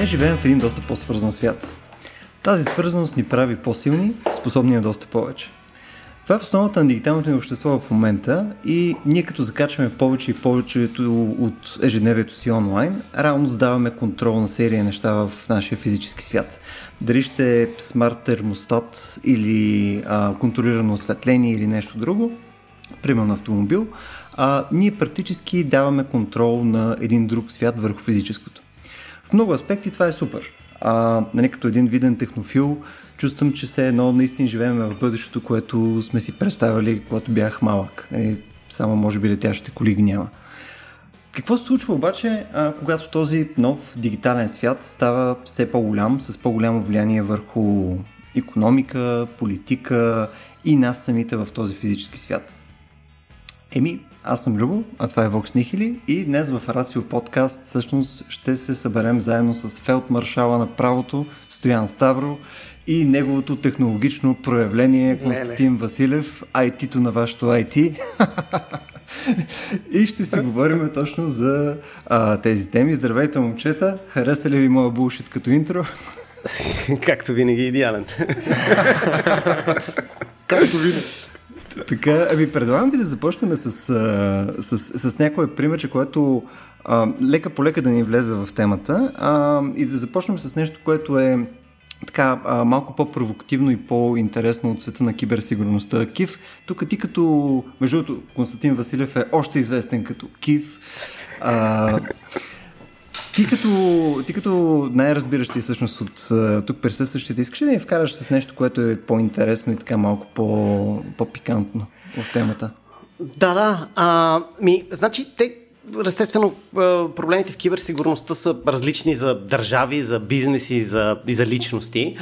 Днес живеем в един доста по-свързан свят. Тази свързаност ни прави по-силни, способни на доста повече. Това е в основата на дигиталното ни общество в момента и ние като закачваме повече и повече от ежедневието си онлайн, реално сдаваме контрол на серия неща в нашия физически свят. Дали ще е смарт термостат или а, контролирано осветление или нещо друго, примерно автомобил, а, ние практически даваме контрол на един друг свят върху физическото. В много аспекти това е супер. А, нали, като един виден технофил, чувствам, че все едно наистина живеем в бъдещето, което сме си представили, когато бях малък. Нали, само може би летящите коли ги няма. Какво се случва обаче, а, когато този нов дигитален свят става все по-голям, с по-голямо влияние върху економика, политика и нас самите в този физически свят? Еми, аз съм Любо, а това е Vox Nihili и днес в Рацио подкаст всъщност ще се съберем заедно с фелдмаршала на правото Стоян Ставро и неговото технологично проявление Константин Василев, IT-то на вашето IT. и ще си говорим точно за а, тези теми. Здравейте, момчета! Хареса ли ви моя булшит като интро? Както винаги, идеален. Както винаги. Така, ами предлагам ви да започнем с, с, с, с някое примерче, което а, лека по лека да ни влезе в темата а, и да започнем с нещо, което е така а, малко по-провокативно и по-интересно от света на киберсигурността. Кив, тук ти като, между другото, Константин Василев е още известен като Кив. А, ти като, ти като най-разбиращи всъщност от тук присъстващите, искаш ли да ни вкараш с нещо, което е по-интересно и така малко по, по-пикантно в темата? Да, да. А, ми, значи, те Естествено, проблемите в киберсигурността са различни за държави, за бизнеси за, и за личности.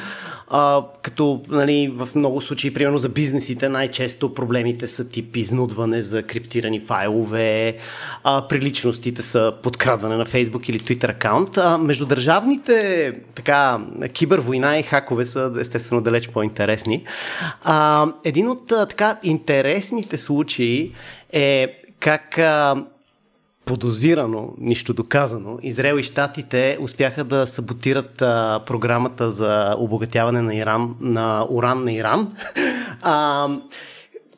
А, като нали, в много случаи, примерно за бизнесите, най-често проблемите са тип изнудване за криптирани файлове, а, при личностите са подкрадване на Facebook или Twitter акаунт. А, между държавните така, кибервойна и хакове са естествено далеч по-интересни. А, един от така интересните случаи е как а, подозирано, нищо доказано, Израел и Штатите успяха да саботират а, програмата за обогатяване на, Иран, на уран на Иран а,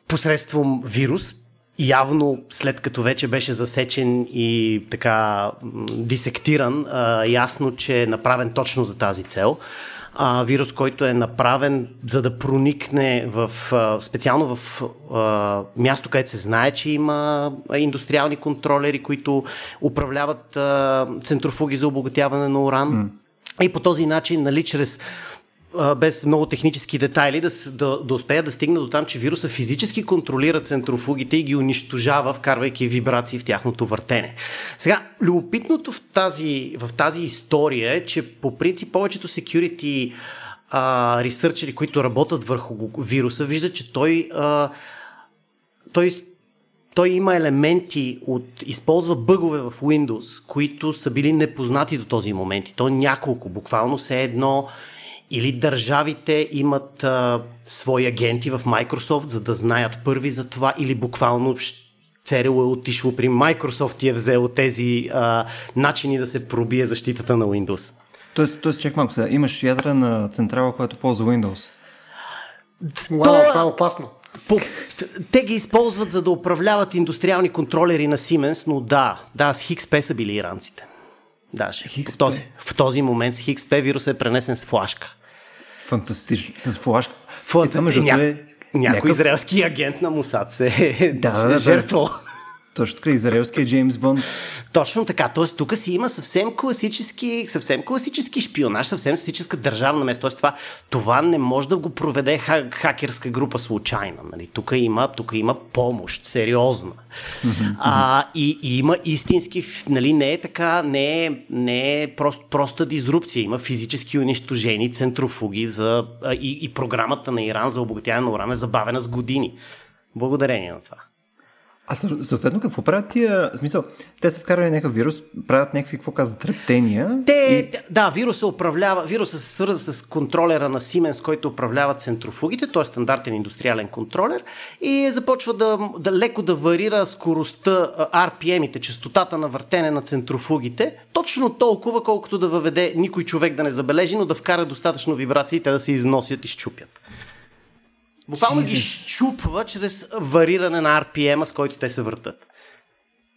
посредством вирус, явно след като вече беше засечен и така дисектиран, а, ясно, че е направен точно за тази цел а, вирус, който е направен за да проникне в, а, специално в а, място, където се знае, че има индустриални контролери, които управляват а, центрофуги за обогатяване на уран. Mm. И по този начин, нали, чрез без много технически детайли, да, да, да успеят да стигнат до там, че вируса физически контролира центрофугите и ги унищожава, вкарвайки вибрации в тяхното въртене. Сега, любопитното в тази, в тази история е, че по принцип повечето security а, ресърчери, които работят върху вируса, виждат, че той, а, той той има елементи от... използва бъгове в Windows, които са били непознати до този момент. И то няколко, буквално се едно или държавите имат а, свои агенти в Microsoft, за да знаят първи за това, или буквално ЦРУ е отишло при Microsoft и е взело тези а, начини да се пробие защитата на Windows. Тоест, тоест чек малко сега, имаш ядра на централа, която ползва Windows. Уау, То... това е опасно. По, те ги използват за да управляват индустриални контролери на Siemens, но да, да, с XP са били иранците. Даже. В този, в този момент с XP вирус е пренесен с флашка. Фантастично. С флашка. Фу, е, между ня... е... Някой някакъв... израелски агент на Мусад се е да, да, жертвал. Да, точно така, израелския Джеймс Бонд. Точно така. Т.е. тук си има съвсем класически, съвсем класически шпионаж, съвсем класическа държавна место. Тоест това, това не може да го проведе ха, хакерска група случайно. Нали? Тук, има, тук има помощ, сериозна. а, и, и, има истински, нали, не е така, не е, не е просто, проста дизрупция. Има физически унищожени центрофуги за, и, и програмата на Иран за обогатяване на уран е забавена с години. Благодарение на това. А съответно какво правят тия? В смисъл, те са вкарали някакъв вирус, правят някакви, какво казват, трептения. Те, и... Да, вируса управлява, вируса се свърза с контролера на Siemens, който управлява центрофугите, т.е. стандартен индустриален контролер и започва да, да леко да варира скоростта, RPM-ите, частотата на въртене на центрофугите, точно толкова, колкото да въведе никой човек да не забележи, но да вкара достатъчно вибрации те да се износят и щупят. Буквално ги щупва чрез вариране на RPM-а, с който те се въртат.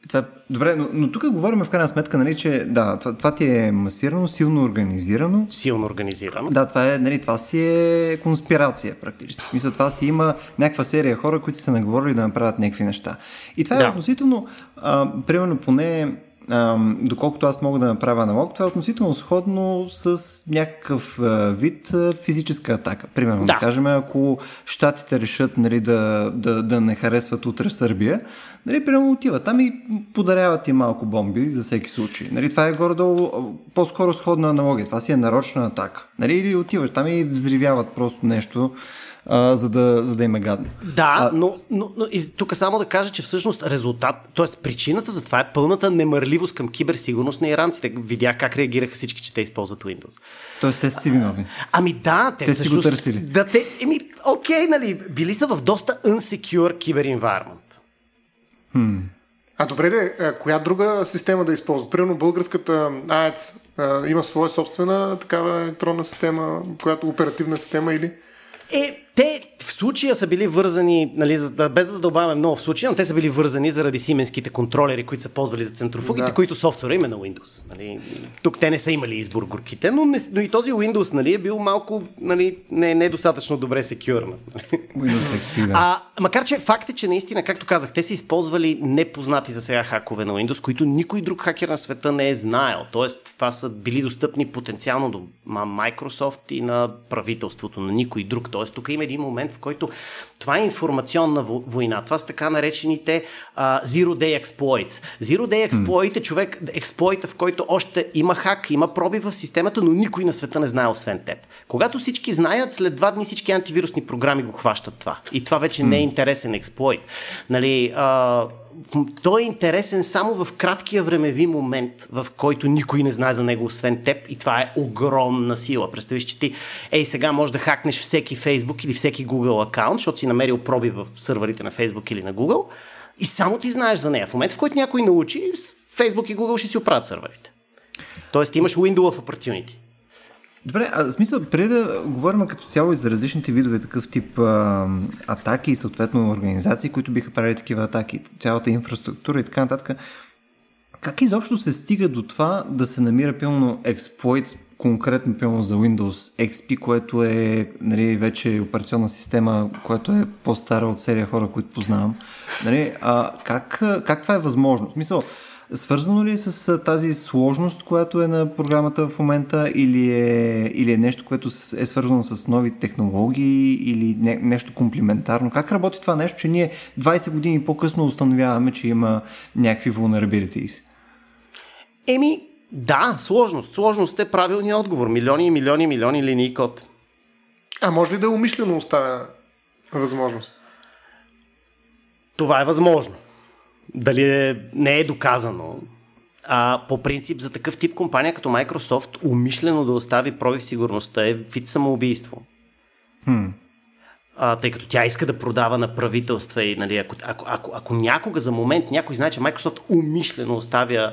Това, добре, но, но тук говорим в крайна сметка, нали, че да, това, това ти е масирано, силно организирано. Силно организирано. Да, това, е, нали, това си е конспирация практически. В смисъл, това си има някаква серия хора, които са наговорили да направят някакви неща. И това е да. е относително, а, примерно поне ам, доколкото аз мога да направя аналог, това е относително сходно с някакъв а, вид а, физическа атака. Примерно, да. да кажем, ако щатите решат нали, да, да, да не харесват утре Сърбия, нали, примерно отиват там и подаряват и малко бомби за всеки случай. Нали, това е горе-долу по-скоро сходна аналогия. Това си е нарочна атака. Нали, или отиваш там и взривяват просто нещо а, за, да, за да им е гадно. Да, а... но, но, но и тук само да кажа, че всъщност резултат, т.е. причината за това е пълната немърливост към киберсигурност на иранците. Видях как реагираха всички, че те използват Windows. Тоест те са си виновни. Ами да, те, те си го търсили. Да, те, еми, окей, нали, били са в доста unsecure кибер environment. Хм. А добре де, коя друга система да използват? Примерно българската АЕЦ има своя собствена такава електронна система, която оперативна система или? Е, те в случая са били вързани, нали, без да задълбаваме много в случая, но те са били вързани заради сименските контролери, които са ползвали за центрофугите, да. които софтуера има на Windows. Нали. Тук те не са имали избор горките, но, не, но и този Windows нали, е бил малко нали, не, не е достатъчно добре секюрна. Windows XP, да. А, макар че факт е, че наистина, както казах, те са използвали непознати за сега хакове на Windows, които никой друг хакер на света не е знаел. Тоест, това са били достъпни потенциално до Microsoft и на правителството, на никой друг. Тоест, тук има един момент, в който това е информационна война. Това са така наречените uh, Zero Day Exploits. Zero Day Exploit е човек, експлойта, в който още има хак, има проби в системата, но никой на света не знае освен теб. Когато всички знаят, след два дни всички антивирусни програми го хващат това. И това вече не е интересен експлойт. Нали, uh, той е интересен само в краткия времеви момент, в който никой не знае за него, освен теб, и това е огромна сила. Представиш, че ти, ей, сега можеш да хакнеш всеки Facebook или всеки Google акаунт, защото си намерил проби в сървърите на Facebook или на Google, и само ти знаеш за нея. В момента, в който някой научи, Facebook и Google ще си оправят сървърите. Тоест имаш window of opportunity. Добре, а смисъл, преди да говорим като цяло и за различните видове такъв тип а, атаки и съответно организации, които биха правили такива атаки, цялата инфраструктура и така нататък, как изобщо се стига до това да се намира пълно експлойт конкретно пълно за Windows XP, което е нали, вече операционна система, която е по-стара от серия хора, които познавам. Нали, а как, как това е възможно? В смисъл, Свързано ли е с тази сложност, която е на програмата в момента или е, или е нещо, което е свързано с нови технологии или не, нещо комплиментарно? Как работи това нещо, че ние 20 години по-късно установяваме, че има някакви vulnerabilities? Еми, да, сложност. Сложност е правилният отговор. Милиони и милиони, милиони линии код. А може ли да е умишлено оставя възможност? Това е възможно дали е, не е доказано. А, по принцип за такъв тип компания като Microsoft умишлено да остави проби в сигурността е вид самоубийство. Hmm. А, тъй като тя иска да продава на правителства и нали, ако, ако, ако, ако някога за момент някой знае, че Microsoft умишлено оставя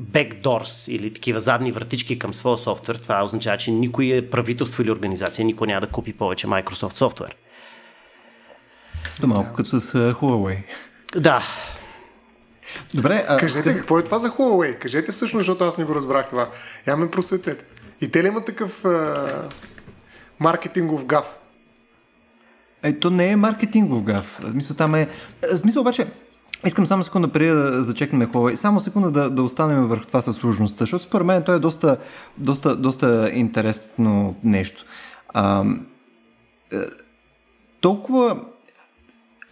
backdoors или такива задни вратички към своя софтуер, това означава, че никой е правителство или организация никой няма да купи повече Microsoft софтуер. Да, малко като с uh, Huawei. Да, Добре, а... Кажете, какво е това за Huawei? Кажете всъщност, защото аз не го разбрах това. Я ме просветете. И те ли има такъв а... маркетингов гаф? Е, то не е маркетингов гаф. Смисъл там е... Смисъл обаче, Искам само секунда преди да зачекнем Huawei. Само секунда да, да останем върху това със сложността, защото според мен то е доста, доста, доста интересно нещо. А, е, толкова...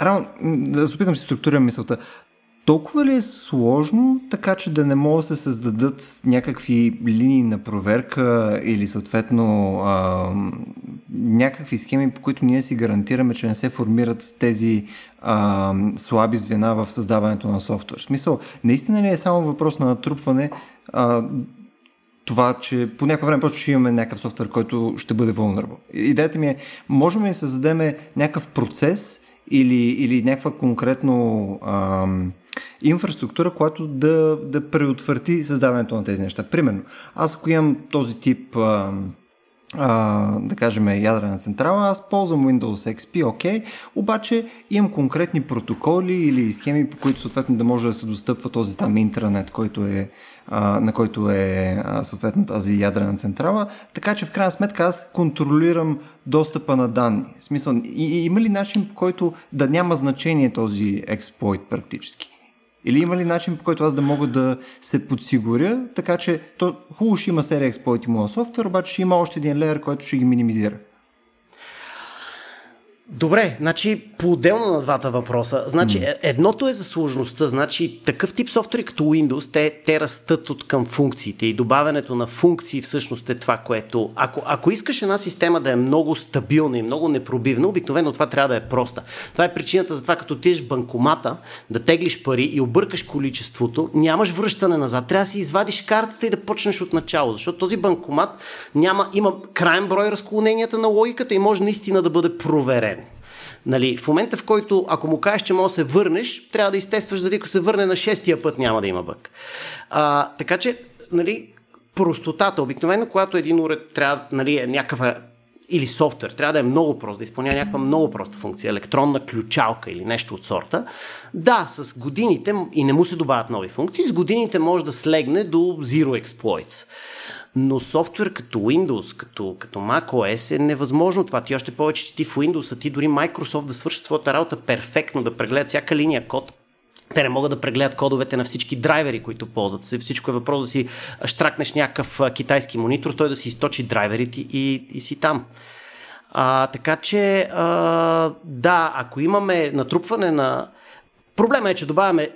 Рано, да се опитам си структурирам мисълта толкова ли е сложно, така че да не могат да се създадат някакви линии на проверка или съответно а, някакви схеми, по които ние си гарантираме, че не се формират тези а, слаби звена в създаването на софтуер. В смисъл, наистина ли е само въпрос на натрупване а, това, че по някакво време просто ще имаме някакъв софтуер, който ще бъде vulnerable. Идеята ми е, можем ли да създадем някакъв процес или, или някаква конкретно ам, инфраструктура, която да, да преотвърти създаването на тези неща. Примерно, аз ако имам този тип ам, а, да кажем ядрена централа, аз ползвам Windows XP, окей, okay, обаче имам конкретни протоколи или схеми, по които съответно да може да се достъпва този там интранет, който е, а, на който е а, съответно тази ядрена централа, така че в крайна сметка аз контролирам достъпа на данни. В смисъл, и, и, има ли начин, по който да няма значение този експлойт практически? Или има ли начин по който аз да мога да се подсигуря, така че то, хубаво ще има серия експлойти моя софтуер, обаче ще има още един леер, който ще ги минимизира. Добре, значи по-отделно на двата въпроса. Значи, mm. едното е за сложността. Значи, такъв тип софтуери като Windows, те, те растат от към функциите и добавянето на функции всъщност е това, което... Ако, ако искаш една система да е много стабилна и много непробивна, обикновено това трябва да е проста. Това е причината за това, като тиеш в банкомата, да теглиш пари и объркаш количеството, нямаш връщане назад. Трябва да си извадиш картата и да почнеш от начало, защото този банкомат няма, има крайен брой разклоненията на логиката и може наистина да бъде проверен. Нали, в момента, в който ако му кажеш, че може да се върнеш, трябва да изтестваш дали ако се върне на шестия път няма да има бък. А, така че, нали, простотата, обикновено, когато един уред трябва, нали, е някаква или софтуер, трябва да е много прост, да изпълнява някаква много проста функция, електронна ключалка или нещо от сорта. Да, с годините, и не му се добавят нови функции, с годините може да слегне до Zero Exploits. Но софтуер като Windows, като, като macOS е невъзможно това. Ти още повече, че ти в Windows, а ти дори Microsoft да свършат своята работа перфектно, да прегледат всяка линия код, те не могат да прегледат кодовете на всички драйвери, които ползват. Всичко е въпрос да си штракнеш някакъв китайски монитор, той да си източи драйверите и, и си там. А, така че, а, да, ако имаме натрупване на. Проблема е, че добавяме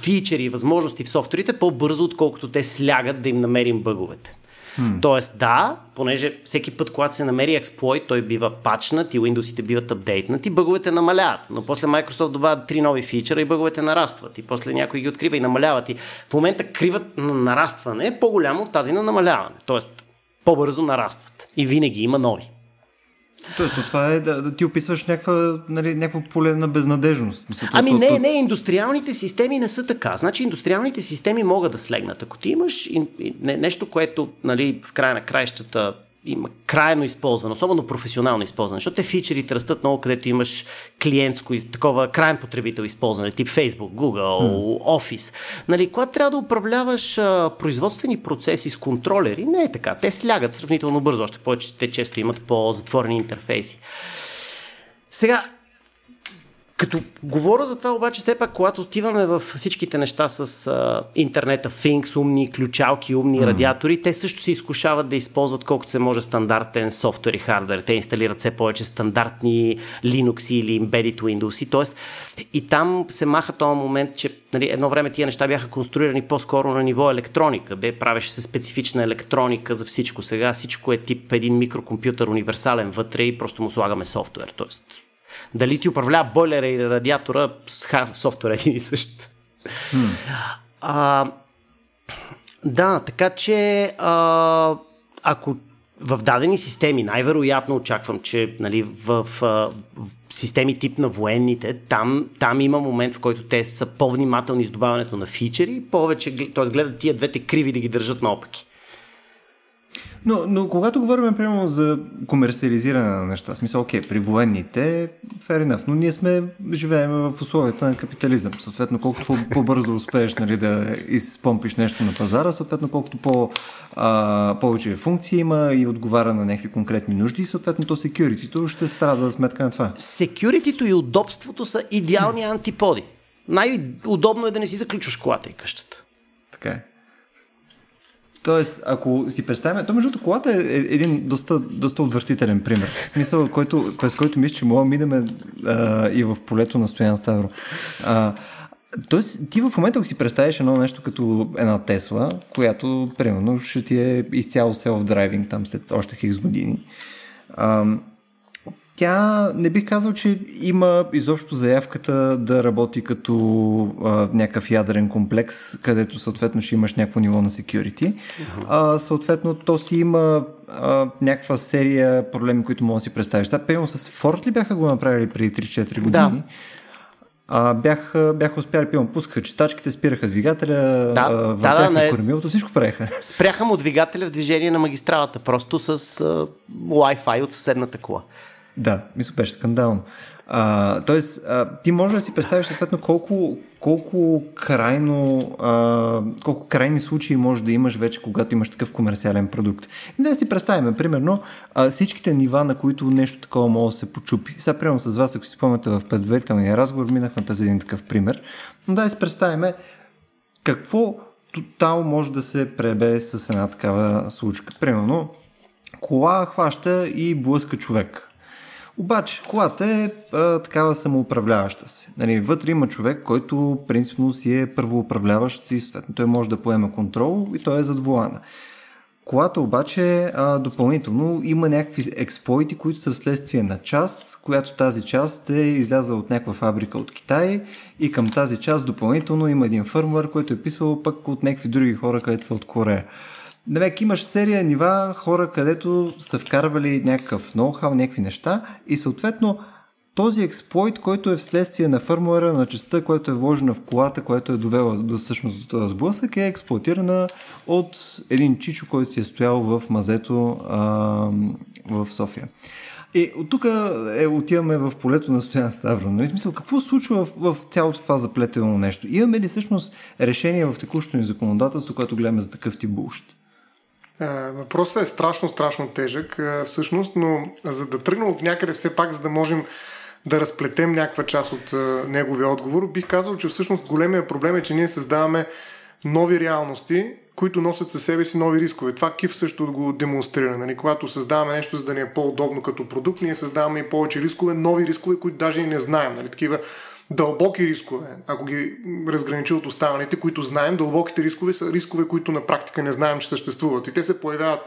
фичери и възможности в софтуерите по-бързо, отколкото те слягат да им намерим бъговете. Hmm. Тоест, да, понеже всеки път, когато се намери експлойт, той бива пачнат и Windows-ите биват апдейтнати, бъговете намаляват. Но после Microsoft добавят три нови фичера и бъговете нарастват. И после някой ги открива и намаляват. И в момента криват на нарастване е по-голямо от тази на намаляване. Тоест, по-бързо нарастват. И винаги има нови. Тоест, това е да, ти описваш някаква, нали, някаква поле на безнадежност. Мисля, ами то, не, то... не, индустриалните системи не са така. Значи индустриалните системи могат да слегнат. Ако ти имаш нещо, което нали, в края на краищата има крайно използване, особено професионално използване, защото те фичерите растат много, където имаш клиентско такова крайен потребител използване, тип Facebook, Google, hmm. Office. Нали, когато трябва да управляваш а, производствени процеси с контролери, не е така. Те слягат сравнително бързо, още повече те често имат по-затворени интерфейси. Сега, като говоря за това обаче, все пак, когато отиваме в всичките неща с а, интернета, Things, умни ключалки, умни mm. радиатори, те също се изкушават да използват колкото се може стандартен софтуер и хардвер. Те инсталират все повече стандартни Linux или Embedded Windows. Тоест, и там се маха този момент, че нали, едно време тия неща бяха конструирани по-скоро на ниво електроника. Бе, правеше се специфична електроника за всичко. Сега всичко е тип един микрокомпютър универсален вътре и просто му слагаме софтуер. Тоест, дали ти управлява бойлера или радиатора, софтуер е един и същ. Hmm. А, да, така че а, ако в дадени системи, най-вероятно очаквам, че нали, в, в, в системи тип на военните, там, там има момент, в който те са по-внимателни с добавянето на фичери, повече, т.е. гледат тия двете криви да ги държат наопаки. Но, но когато говорим, примерно, за комерциализиране на неща, смисъл, окей, при военните, fair enough, но ние сме, живеем в условията на капитализъм. Съответно, колкото по-бързо успееш нали, да изпомпиш нещо на пазара, съответно, колкото по, а, повече функции има и отговаря на някакви конкретни нужди, съответно, то security ще страда за сметка на това. Security и удобството са идеални антиподи. Най-удобно е да не си заключваш колата и къщата. Така е. Тоест, ако си представим, то между колата е един доста, доста отвратителен пример. В смисъл, който, през който мисля, че мога да минем и в полето на Стоян Ставро. А, Тоест, ти в момента, ако си представиш едно нещо като една Тесла, която, примерно, ще ти е изцяло селф-драйвинг там след още хикс години, А, тя не бих казал, че има изобщо заявката да работи като а, някакъв ядрен комплекс, където съответно ще имаш някакво ниво на security. А, съответно, то си има а, някаква серия проблеми, които мога да си представиш. Сега, пълно с Ford ли бяха го направили преди 3-4 години? Да. А, бях, бях успяли, пилно, пускаха чистачките, спираха двигателя, Да, да, въртяха да, не. кормилото, всичко правеха. Спряха му двигателя в движение на магистралата, просто с а, Wi-Fi от съседната кола. Да, мисля, беше скандално. А, тоест, а, ти можеш да си представиш съответно колко, колко, крайно, а, колко крайни случаи може да имаш вече, когато имаш такъв комерциален продукт. И да си представим, примерно, а, всичките нива, на които нещо такова може да се почупи. Сега, примерно с вас, ако си спомняте в предварителния разговор, минахме през един такъв пример. Но да си представим какво тотално може да се пребе с една такава случка. Примерно, кола хваща и блъска човек. Обаче, колата е а, такава самоуправляваща се. Нали, вътре има човек, който принципно си е първоуправляващ и съответно той може да поема контрол и той е зад вулана. Колата обаче а, допълнително има някакви експлойти, които са вследствие на част, която тази част е излязла от някаква фабрика от Китай и към тази част допълнително има един фърмвър, който е писал пък от някакви други хора, където са от Корея. Навек имаш серия нива хора, където са вкарвали някакъв ноу-хау, някакви неща и съответно този експлойт, който е вследствие на фърмуера на частта, която е вложена в колата, която е довела до всъщност до този сблъсък, е експлуатирана от един чичо, който си е стоял в мазето а, в София. И от тук е, отиваме в полето на Стоян Ставро. Нали? Смисъл, какво случва в, в цялото това заплетено нещо? Имаме ли всъщност решение в текущото ни законодателство, което гледаме за такъв тип булшит? Е, Въпросът е страшно, страшно тежък е, всъщност, но за да тръгна от някъде все пак, за да можем да разплетем някаква част от е, неговия отговор, бих казал, че всъщност големия проблем е, че ние създаваме нови реалности, които носят със себе си нови рискове. Това Кив също го демонстрира. Нали? Когато създаваме нещо, за да ни е по-удобно като продукт, ние създаваме и повече рискове, нови рискове, които даже и не знаем. Нали? Такива дълбоки рискове, ако ги разграничи от останалите, които знаем, дълбоките рискове са рискове, които на практика не знаем, че съществуват. И те се появяват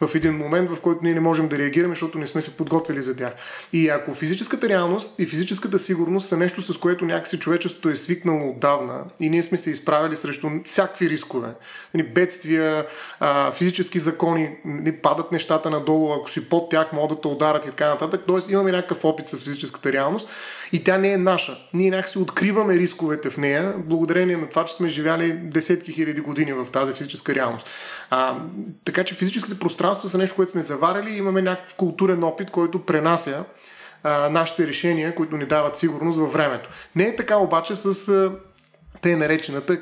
в един момент, в който ние не можем да реагираме, защото не сме се подготвили за тях. И ако физическата реалност и физическата сигурност са нещо, с което някакси човечеството е свикнало отдавна и ние сме се изправили срещу всякакви рискове, нали, бедствия, физически закони, ни падат нещата надолу, ако си под тях могат да те ударят и така нататък. Тоест имаме някакъв опит с физическата реалност и тя не е наша. Ние някакси откриваме рисковете в нея, благодарение на това, че сме живяли десетки хиляди години в тази физическа реалност. А, така че физическите пространства са нещо, което сме заварили и имаме някакъв културен опит, който пренася а, нашите решения, които ни дават сигурност във времето. Не е така обаче с те наречената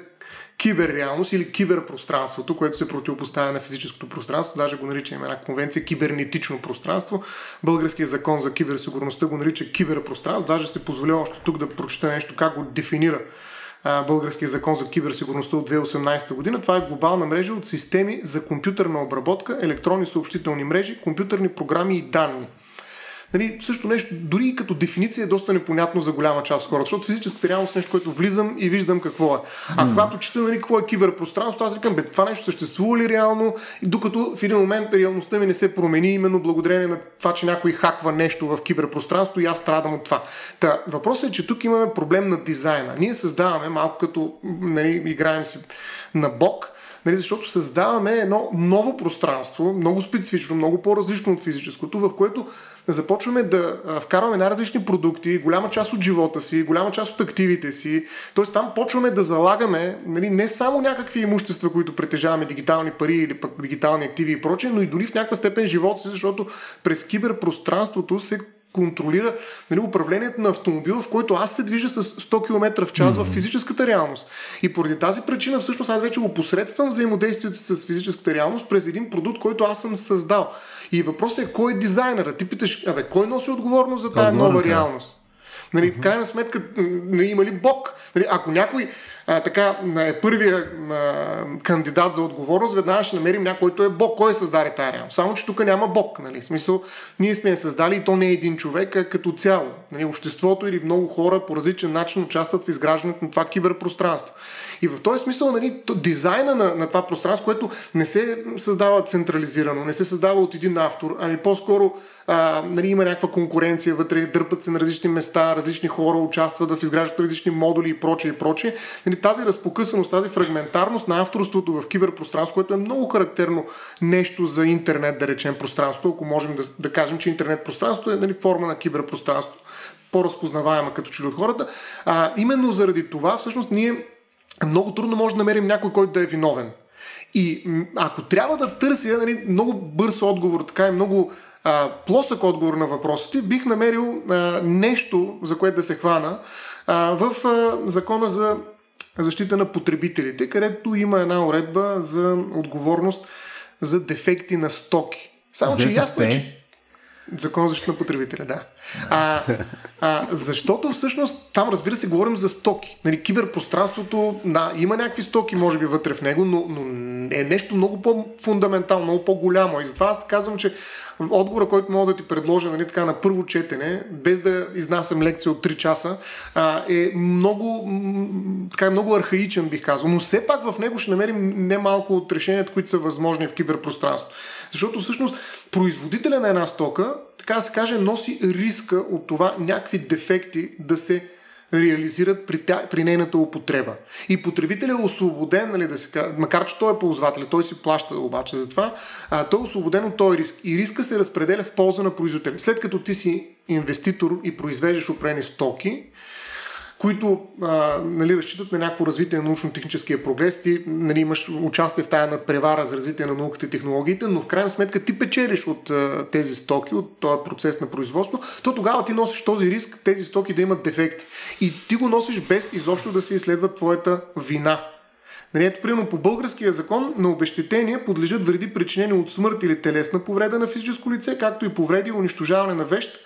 киберреалност или киберпространството, което се противопоставя на физическото пространство. Даже го наричаме една конвенция кибернетично пространство. Българският закон за киберсигурността го нарича киберпространство. Даже се позволя още тук да прочета нещо как го дефинира Българския закон за киберсигурността от 2018 година. Това е глобална мрежа от системи за компютърна обработка, електронни съобщителни мрежи, компютърни програми и данни. Нали, също нещо, дори и като дефиниция е доста непонятно за голяма част от хората, защото физическата реалност е нещо, което влизам и виждам какво е. А mm. когато чета нали, какво е киберпространство, аз викам, бе, това нещо съществува ли реално, и докато в един момент реалността ми не се промени, именно благодарение на това, че някой хаква нещо в киберпространство и аз страдам от това. Та, въпросът е, че тук имаме проблем на дизайна. Ние създаваме малко като нали, играем си на бок, нали, защото създаваме едно ново пространство, много специфично, много по-различно от физическото, в което започваме да вкарваме най-различни продукти, голяма част от живота си, голяма част от активите си. Тоест там почваме да залагаме нали, не само някакви имущества, които притежаваме дигитални пари или пък дигитални активи и прочее, но и дори в някаква степен живота си, защото през киберпространството се контролира нали, управлението на автомобил, в който аз се движа с 100 км в час mm-hmm. в физическата реалност. И поради тази причина всъщност аз вече го посредствам взаимодействието с физическата реалност през един продукт, който аз съм създал. И въпросът е кой е дизайнера? Ти питаш, абе, кой носи отговорност за тази нова реалност? Нали, в крайна сметка, нали, има ли Бог? Нали, ако някой така е първия а, кандидат за отговорност, веднага ще намерим някой, който е Бог. Кой създаде тази реалност? Само, че тук няма Бог. Нали? В смисъл, ние сме я създали и то не е един човек, а като цяло. Нали? Обществото или много хора по различен начин участват в изграждането на това киберпространство. И в този смисъл нали, дизайна на, на това пространство, което не се създава централизирано, не се създава от един автор, ами по-скоро а, нали, има някаква конкуренция вътре, дърпат се на различни места, различни хора участват в изграждането различни модули и прочее и прочее. Нали, тази разпокъсаност, тази фрагментарност на авторството в киберпространство, което е много характерно нещо за интернет, да речем пространство, ако можем да, да кажем, че интернет пространство е нали, форма на киберпространство по-разпознаваема като че от хората. А, именно заради това, всъщност, ние много трудно може да намерим някой, който да е виновен. И ако трябва да търся нали, много бърз отговор, така и много а, плосък отговор на въпросите, бих намерил а, нещо, за което да се хвана а, в а, закона за защита на потребителите, където има една уредба за отговорност за дефекти на стоки. Само, че ясно е, че Закон за защита на потребителя, да. А, а, защото всъщност там, разбира се, говорим за стоки. Нали, киберпространството, да, има някакви стоки, може би, вътре в него, но, но е нещо много по-фундаментално, много по-голямо. И затова аз казвам, че отговора, който мога да ти предложа нали, така, на първо четене, без да изнасям лекция от 3 часа, а, е много, така, много архаичен, бих казал. Но все пак в него ще намерим немалко от решенията, които са възможни в киберпространството. Защото всъщност производителя на една стока, така да се каже, носи риска от това някакви дефекти да се реализират при, тя, при нейната употреба. И потребителят е освободен, нали, да се макар че той е ползвател, той си плаща обаче за това, а, той е освободен от този риск. И риска се разпределя в полза на производителя. След като ти си инвеститор и произвеждаш опрени стоки, които а, нали, разчитат на някакво развитие на научно-техническия прогрес. Ти нали, имаш участие в тая надпревара за развитие на науката и технологиите, но в крайна сметка ти печелиш от а, тези стоки, от този процес на производство, то тогава ти носиш този риск тези стоки да имат дефекти. И ти го носиш без изобщо да се изследва твоята вина. Нали, ето, примерно по българския закон на обещетение подлежат вреди причинени от смърт или телесна повреда на физическо лице, както и повреди и унищожаване на вещ,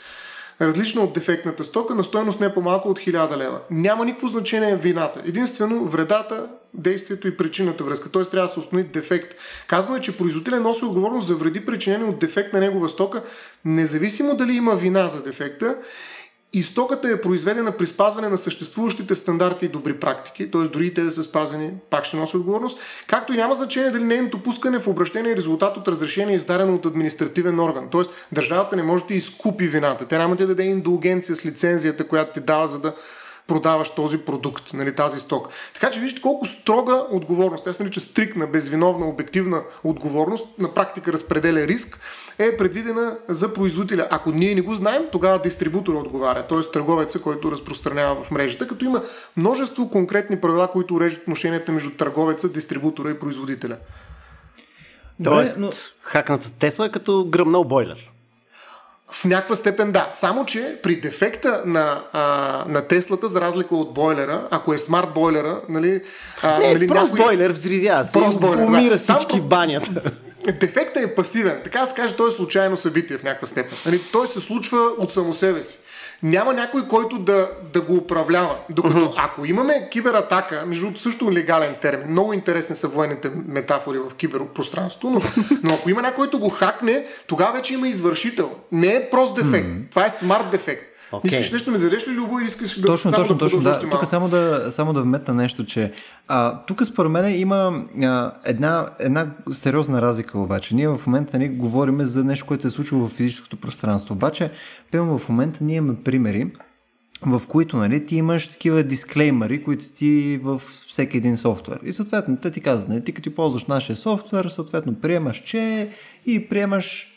различна от дефектната стока, на стоеност не по-малко от 1000 лева. Няма никакво значение вината. Единствено вредата, действието и причината връзка. Т.е. трябва да се установи дефект. Казано е, че производителя носи отговорност за вреди причинени от дефект на негова стока, независимо дали има вина за дефекта и стоката е произведена при спазване на съществуващите стандарти и добри практики, т.е. дори те да са спазени, пак ще носи отговорност, както и няма значение дали нейното пускане в обращение е резултат от разрешение издадено от административен орган. Т.е. държавата не може да изкупи вината. Тя няма да даде индулгенция с лицензията, която ти дава, за да продаваш този продукт, нали, тази сток. Така че вижте колко строга отговорност, тя се нарича стрикна, безвиновна, обективна отговорност, на практика разпределя риск, е предвидена за производителя. Ако ние не го знаем, тогава дистрибутора отговаря, т.е. търговеца, който разпространява в мрежата, като има множество конкретни правила, които уреждат отношенията между търговеца, дистрибутора и производителя. Тоест, но... хакната Тесла е като гръмнал бойлер. В някаква степен да. Само, че при дефекта на, а, на Теслата, за разлика от бойлера, ако е смарт бойлера, нали... А, не, нали прост някой... бойлер взривя се, прост бойлер, умира да. всички Там, в банята. Дефектът е пасивен. Така да се каже, той е случайно събитие в някаква степен. Нали, той се случва от само себе си няма някой, който да, да го управлява. Докато uh-huh. ако имаме кибератака, между също легален термин, много интересни са военните метафори в киберпространството, но, но ако има някой, който го хакне, тогава вече има извършител. Не е прост дефект, uh-huh. това е смарт дефект. Okay. Искаш нещо ме зареш ли, Любо, или искаш да Точно, точно, да точно. Да. Тук само да, само да вметна нещо, че а, тук според мен има а, една, една сериозна разлика обаче. Ние в момента не говорим за нещо, което се е случило в физическото пространство. Обаче, пълно в момента ние имаме примери, в които нали, ти имаш такива дисклеймери, които си ти в всеки един софтуер. И съответно, те ти казват, нали, ти като ти ползваш нашия софтуер, съответно приемаш, че и приемаш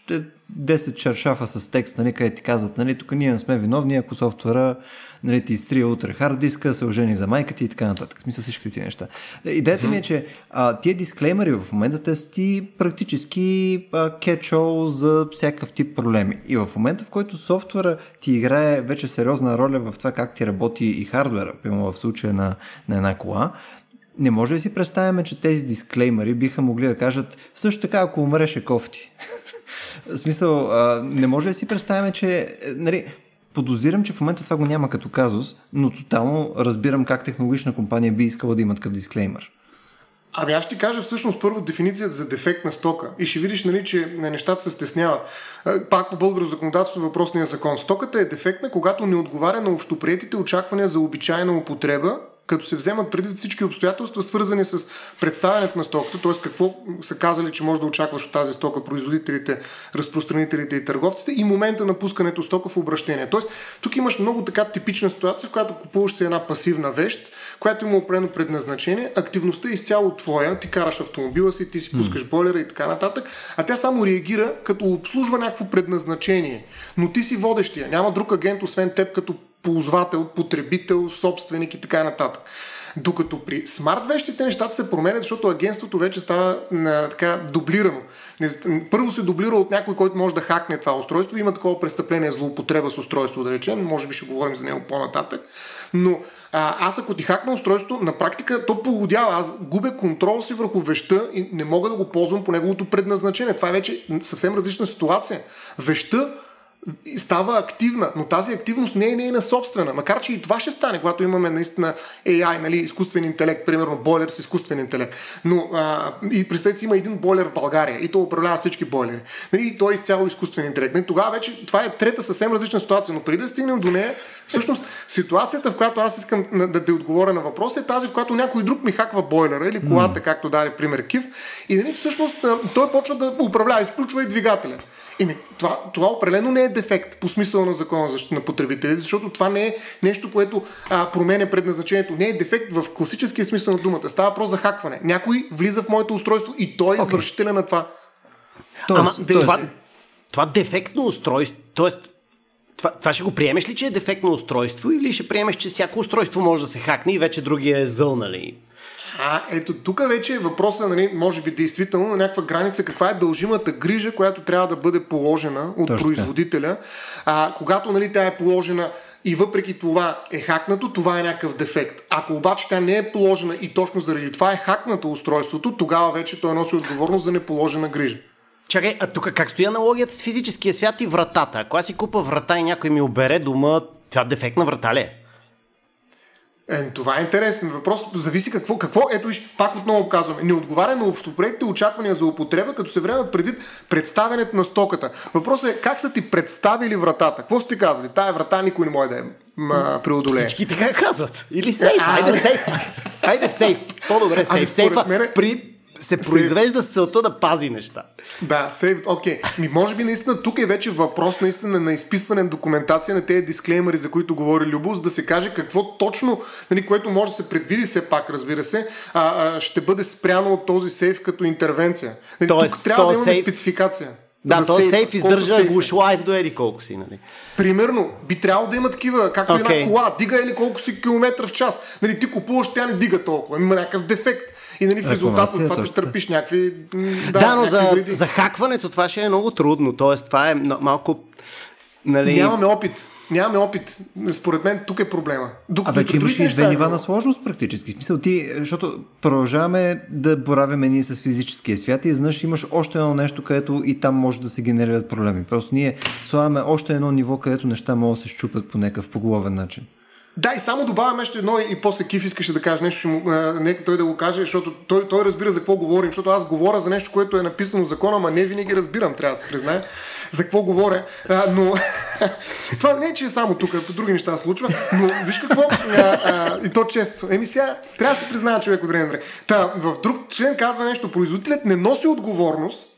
10 чершафа с текст, нали, къде ти казват, нали, тук ние не сме виновни, ако софтуера нали, ти изтрия утре хард диска, се ожени за майка ти и така нататък. В смисъл всички ти неща. Идеята ми е, че а, тия дисклеймери в момента те са ти практически кетчол за всякакъв тип проблеми. И в момента, в който софтуера ти играе вече сериозна роля в това как ти работи и хардвера, примерно в случая на, на една кола, не може да си представяме, че тези дисклеймери биха могли да кажат също така, ако умреше кофти. В смисъл, не може да си представяме, че нали, подозирам, че в момента това го няма като казус, но тотално разбирам как технологична компания би искала да има такъв дисклеймер. Ами аз ще кажа всъщност първо дефиницията за дефект на стока и ще видиш, нали, че нещата се стесняват. Пак по българско законодателство въпросния закон. Стоката е дефектна, когато не отговаря на общоприетите очаквания за обичайна употреба като се вземат преди всички обстоятелства, свързани с представянето на стоката, т.е. какво са казали, че може да очакваш от тази стока производителите, разпространителите и търговците и момента на пускането стока в обращение. Тоест, тук имаш много така типична ситуация, в която купуваш си една пасивна вещ, която има определено предназначение, активността е изцяло твоя, ти караш автомобила си, ти си пускаш бойлера и така нататък, а тя само реагира като обслужва някакво предназначение. Но ти си водещия, няма друг агент освен теб като ползвател, потребител, собственик и така нататък. Докато при смарт вещите нещата се променят, защото агентството вече става а, така дублирано. Първо се дублира от някой, който може да хакне това устройство. Има такова престъпление, злоупотреба с устройство, да речем. Може би ще говорим за него по-нататък. Но а, аз ако ти хакна устройството, на практика то полудява. Аз губя контрол си върху веща и не мога да го ползвам по неговото предназначение. Това е вече съвсем различна ситуация. Веща става активна, но тази активност не е нейна собствена. Макар, че и това ще стане, когато имаме наистина AI, нали, изкуствен интелект, примерно бойлер с изкуствен интелект. Но а, и представете си, има един бойлер в България и то управлява всички бойлери. Нали, и той е изцяло изкуствен интелект. Нали, тогава вече това е трета съвсем различна ситуация, но преди да стигнем до нея, всъщност ситуацията, в която аз искам да те отговоря на въпрос е тази, в която някой друг ми хаква бойлера или колата, mm. както даде пример Кив, и нали, всъщност той почва да управлява, изключва и двигателя. Еми, това, това определено не е дефект по смисъла на закона за защита на потребителите, защото това не е нещо, което а, променя предназначението. Не е дефект в класическия смисъл на думата. Става въпрос за хакване. Някой влиза в моето устройство и той е okay. извършителя на това. Тоест, Ама, тоест... Това, това дефектно устройство, т.е. Това, това ще го приемеш ли, че е дефектно устройство или ще приемеш, че всяко устройство може да се хакне и вече другия е зъл, нали? А, ето тук вече е въпросът, нали, може би действително на някаква граница, каква е дължимата грижа, която трябва да бъде положена от Точно. производителя. А, когато нали, тя е положена и въпреки това е хакнато, това е някакъв дефект. Ако обаче тя не е положена и точно заради това е хакнато устройството, тогава вече той носи отговорност за неположена грижа. Чакай, а тук как стои аналогията с физическия свят и вратата? Ако аз си купа врата и някой ми обере дома, това дефектна врата ли е? Е, това е интересен въпрос. Зависи какво, какво ето пак отново казваме, не отговаря на общопредите очаквания за употреба, като се време преди представянето на стоката. Въпросът е как са ти представили вратата? Какво сте казали? Тая врата никой не може да е преодолее. Всички така казват. Или сейф. Айде сейф. Айде сейф. По-добре сейф. Сейфа при се произвежда с целта да пази неща. Да, сейв, окей. Okay. Ми, може би наистина тук е вече въпрос наистина на изписване на документация на тези дисклеймери, за които говори Любо, за да се каже какво точно, нали, което може да се предвиди все пак, разбира се, а, а, ще бъде спряно от този сейф като интервенция. Нали, Тоест, тук трябва да имаме сейф... спецификация. Да, то сейф издържа глуш лайф до еди колко си, нали? Примерно, би трябвало да има такива, както okay. една кола, дига или колко си километра в час. Нали, ти купуваш, тя не дига толкова, има някакъв дефект. И нали, в резултат от това ще търпиш някакви. Да, да но за, за хакването това ще е много трудно. Тоест, това е малко. Нали... Нямаме опит. Нямаме опит. Според мен тук е проблема. Докато а вече имаш и две нива на сложност практически. В смисъл ти, защото продължаваме да боравяме ние с физическия свят и изведнъж имаш още едно нещо, където и там може да се генерират проблеми. Просто ние слагаме още едно ниво, където неща могат да се щупят по някакъв поголовен начин. Да, и само добавям още едно и после Киф искаше да каже нещо, нека той да го каже, защото той, той разбира за какво говорим, защото аз говоря за нещо, което е написано в закона, ама не винаги разбирам, трябва да се признае за какво говоря. А, но това не е, че е само тук, по други неща се случва, но виж какво, а, а, и то често. Еми сега, трябва да се признава човек от време. Та, в друг член казва нещо, производителят не носи отговорност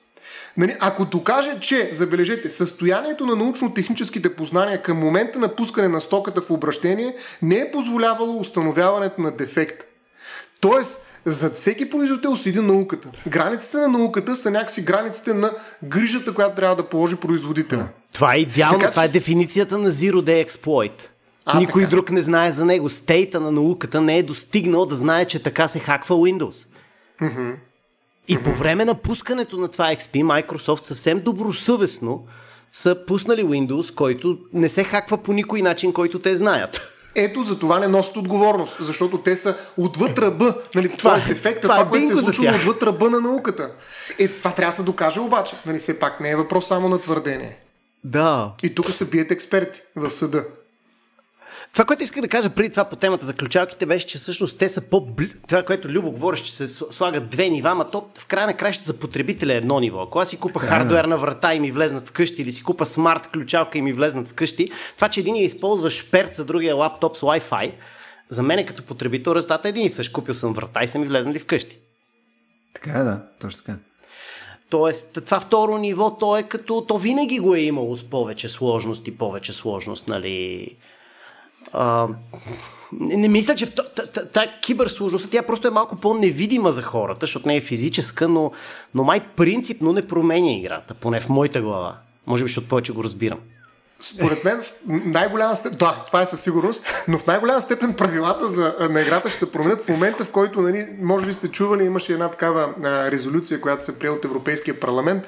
Нали, ако докаже, че, забележете, състоянието на научно-техническите познания към момента на пускане на стоката в обращение не е позволявало установяването на дефект. Тоест, за всеки производител седи науката. Границите на науката са някакси границите на грижата, която трябва да положи производителя. Това е идеално, така, това е дефиницията на Zero Day Exploit. А, Никой така. друг не знае за него. Стейта на науката не е достигнал да знае, че така се хаква Windows. Mm-hmm. И по време на пускането на това XP, Microsoft съвсем добросъвестно са пуснали Windows, който не се хаква по никой начин, който те знаят. Ето за това не носят отговорност, защото те са отвъд ръба. Нали, това, това е дефекта, това, това, което се е случило отвъд ръба на науката. Е, това трябва да се докаже обаче. Нали, все пак не е въпрос само на твърдение. Да. И тук се бият експерти в съда. Това, което исках да кажа преди това по темата за ключалките, беше, че всъщност те са по Това, което Любо говориш, че се слагат две нива, ама то в края на кращата за потребителя е едно ниво. Ако аз си купа хардуерна врата и ми влезнат вкъщи, или си купа смарт ключалка и ми влезнат вкъщи, това, че един я използва шперт за другия лаптоп с Wi-Fi, за мен е като потребител резултата е един и същ. Купил съм врата и са ми влезнали вкъщи. Така е, да, точно така. Тоест, това второ ниво, то е като, то винаги го е имало с повече сложност и повече сложност, нали? А, не, мисля, че тази киберсложността, тя просто е малко по-невидима за хората, защото не е физическа, но, но май принципно не променя играта, поне в моята глава. Може би, защото повече го разбирам. Според мен, най-голяма степен, да, това е със сигурност, но в най-голяма степен правилата за, на играта ще се променят в момента, в който, нали, може би сте чували, имаше една такава а, резолюция, която се прие от Европейския парламент,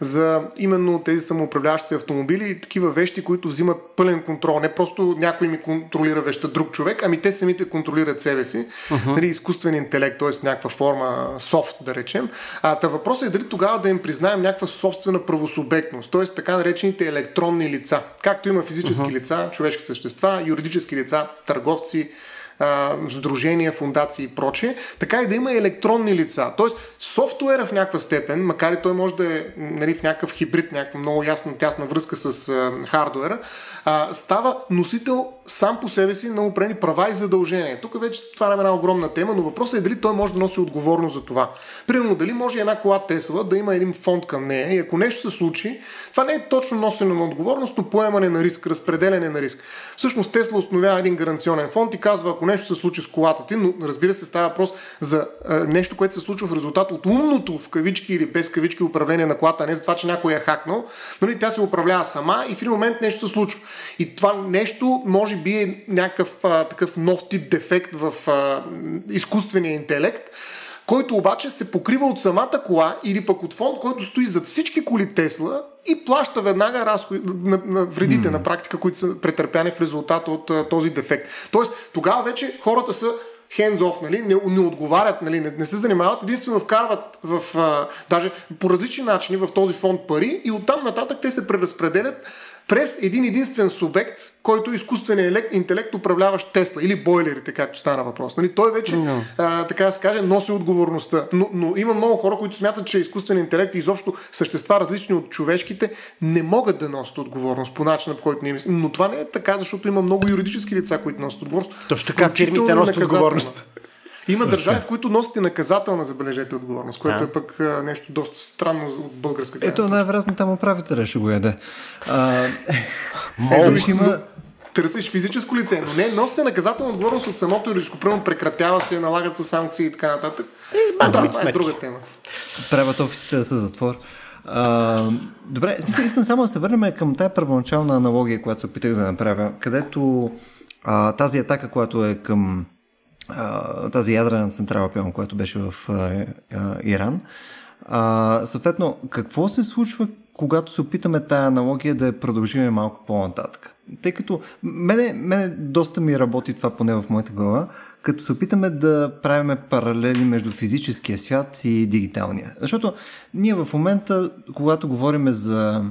за именно тези самоуправляващи автомобили и такива вещи, които взимат пълен контрол. Не просто някой ми контролира веща друг човек, ами те самите контролират себе си. Uh-huh. Нали, изкуствен интелект, т.е. някаква форма софт, да речем. А та въпросът е дали тогава да им признаем някаква собствена правосубектност, т.е. така наречените електронни лица. Както има физически uh-huh. лица, човешки същества, юридически лица, търговци, сдружения, фундации и прочее, така и да има електронни лица. Тоест, софтуера в някаква степен, макар и той може да е нали, в някакъв хибрид, някаква много ясна, тясна връзка с а, хардуера, а, става носител сам по себе си на определени права и задължения. Тук вече това е една огромна тема, но въпросът е дали той може да носи отговорност за това. Примерно, дали може една кола Тесла да има един фонд към нея и ако нещо се случи, това не е точно носене на отговорност, но поемане на риск, разпределяне на риск. Всъщност Тесла установява един гаранционен фонд и казва, ако нещо се случи с колата ти, но разбира се става въпрос за а, нещо, което се случва в резултат от умното в кавички или без кавички управление на колата, не за това, че някой е хакнал, нали, тя се управлява сама и в един момент нещо се случва. И това нещо може би е някакъв а, такъв нов тип дефект в а, изкуствения интелект, който обаче се покрива от самата кола или пък от фонд, който стои зад всички коли Тесла и плаща веднага разходи, на, на вредите mm. на практика, които са претърпяни в резултат от а, този дефект. Тоест, тогава вече хората са hands-off, нали, не, не отговарят, нали, не, не се занимават, единствено вкарват в, а, даже по различни начини в този фонд пари и оттам нататък те се преразпределят през един единствен субект, който е изкуственият интелект, управляващ Тесла или бойлерите, както стана въпрос. Нали? Той вече, no. а, така да се каже, носи отговорността. Но, но има много хора, които смятат, че изкуственият интелект и изобщо същества, различни от човешките, не могат да носят отговорност по начина, по който ние мислим. Но това не е така, защото има много юридически лица, които носят отговорност. Точно така, фирмите носят отговорност. Има държави, в които носите наказателна, забележете, отговорност, което а? е пък а, нещо доста странно от българска гледна. Ето, най-вероятно там управителя ще го яде. А, ще има... Търсиш физическо лице, но не носи се наказателна отговорност от самото юридическо. Прекратява се, налагат се санкции и така нататък. И, да, това е друга тема. Правят офисите да са затвор. А, добре, смисъл, искам само да се върнем към тази първоначална аналогия, която се опитах да направя, където а, тази атака, която е към тази ядрена централа, пълно, която беше в Иран. А, съответно, какво се случва, когато се опитаме тая аналогия да я продължиме малко по-нататък? Тъй като мене, мене доста ми работи това поне в моята глава, като се опитаме да правиме паралели между физическия свят и дигиталния. Защото ние в момента, когато говорим за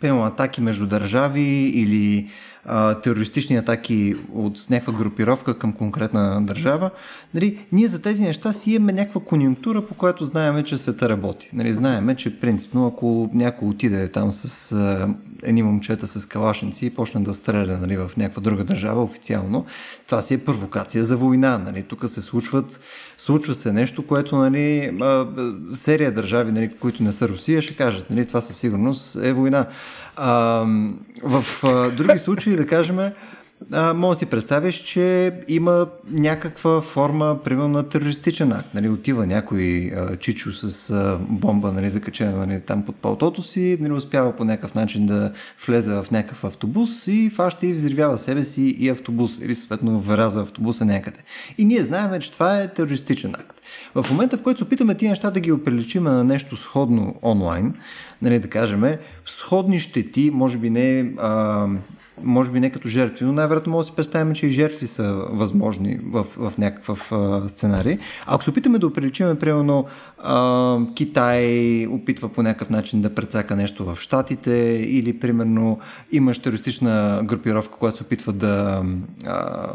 пълно атаки между държави или а, терористични атаки от някаква групировка към конкретна държава, нали, ние за тези неща си имаме някаква конъюнктура, по която знаеме, че света работи. Нали, знаеме, че принципно ако някой отиде там с а, едни момчета с калашници и почне да стреля нали, в някаква друга държава официално, това си е провокация за война. Нали. Тук се случват, случва се нещо, което нали, серия държави, нали, които не са Русия, ще кажат, нали, това със сигурност е война. А, в други случаи, да кажем, а, може да си представиш, че има някаква форма, примерно, на терористичен акт. Нали, отива някой а, чичо с а, бомба, нали, закачена нали, там под палтото си, нали, успява по някакъв начин да влезе в някакъв автобус и фаща и взривява себе си и автобус, или съответно вразва автобуса някъде. И ние знаем, че това е терористичен акт. В момента, в който се опитаме тия неща да ги оприличим на нещо сходно онлайн, нали, да кажем, сходни щети, може би не а, може би не като жертви, но най-вероятно може да си представим, че и жертви са възможни в, в някакъв сценарий. Ако се опитаме да оприличиме, примерно, а, Китай опитва по някакъв начин да прецака нещо в Штатите или, примерно, имаш терористична групировка, която се опитва да а,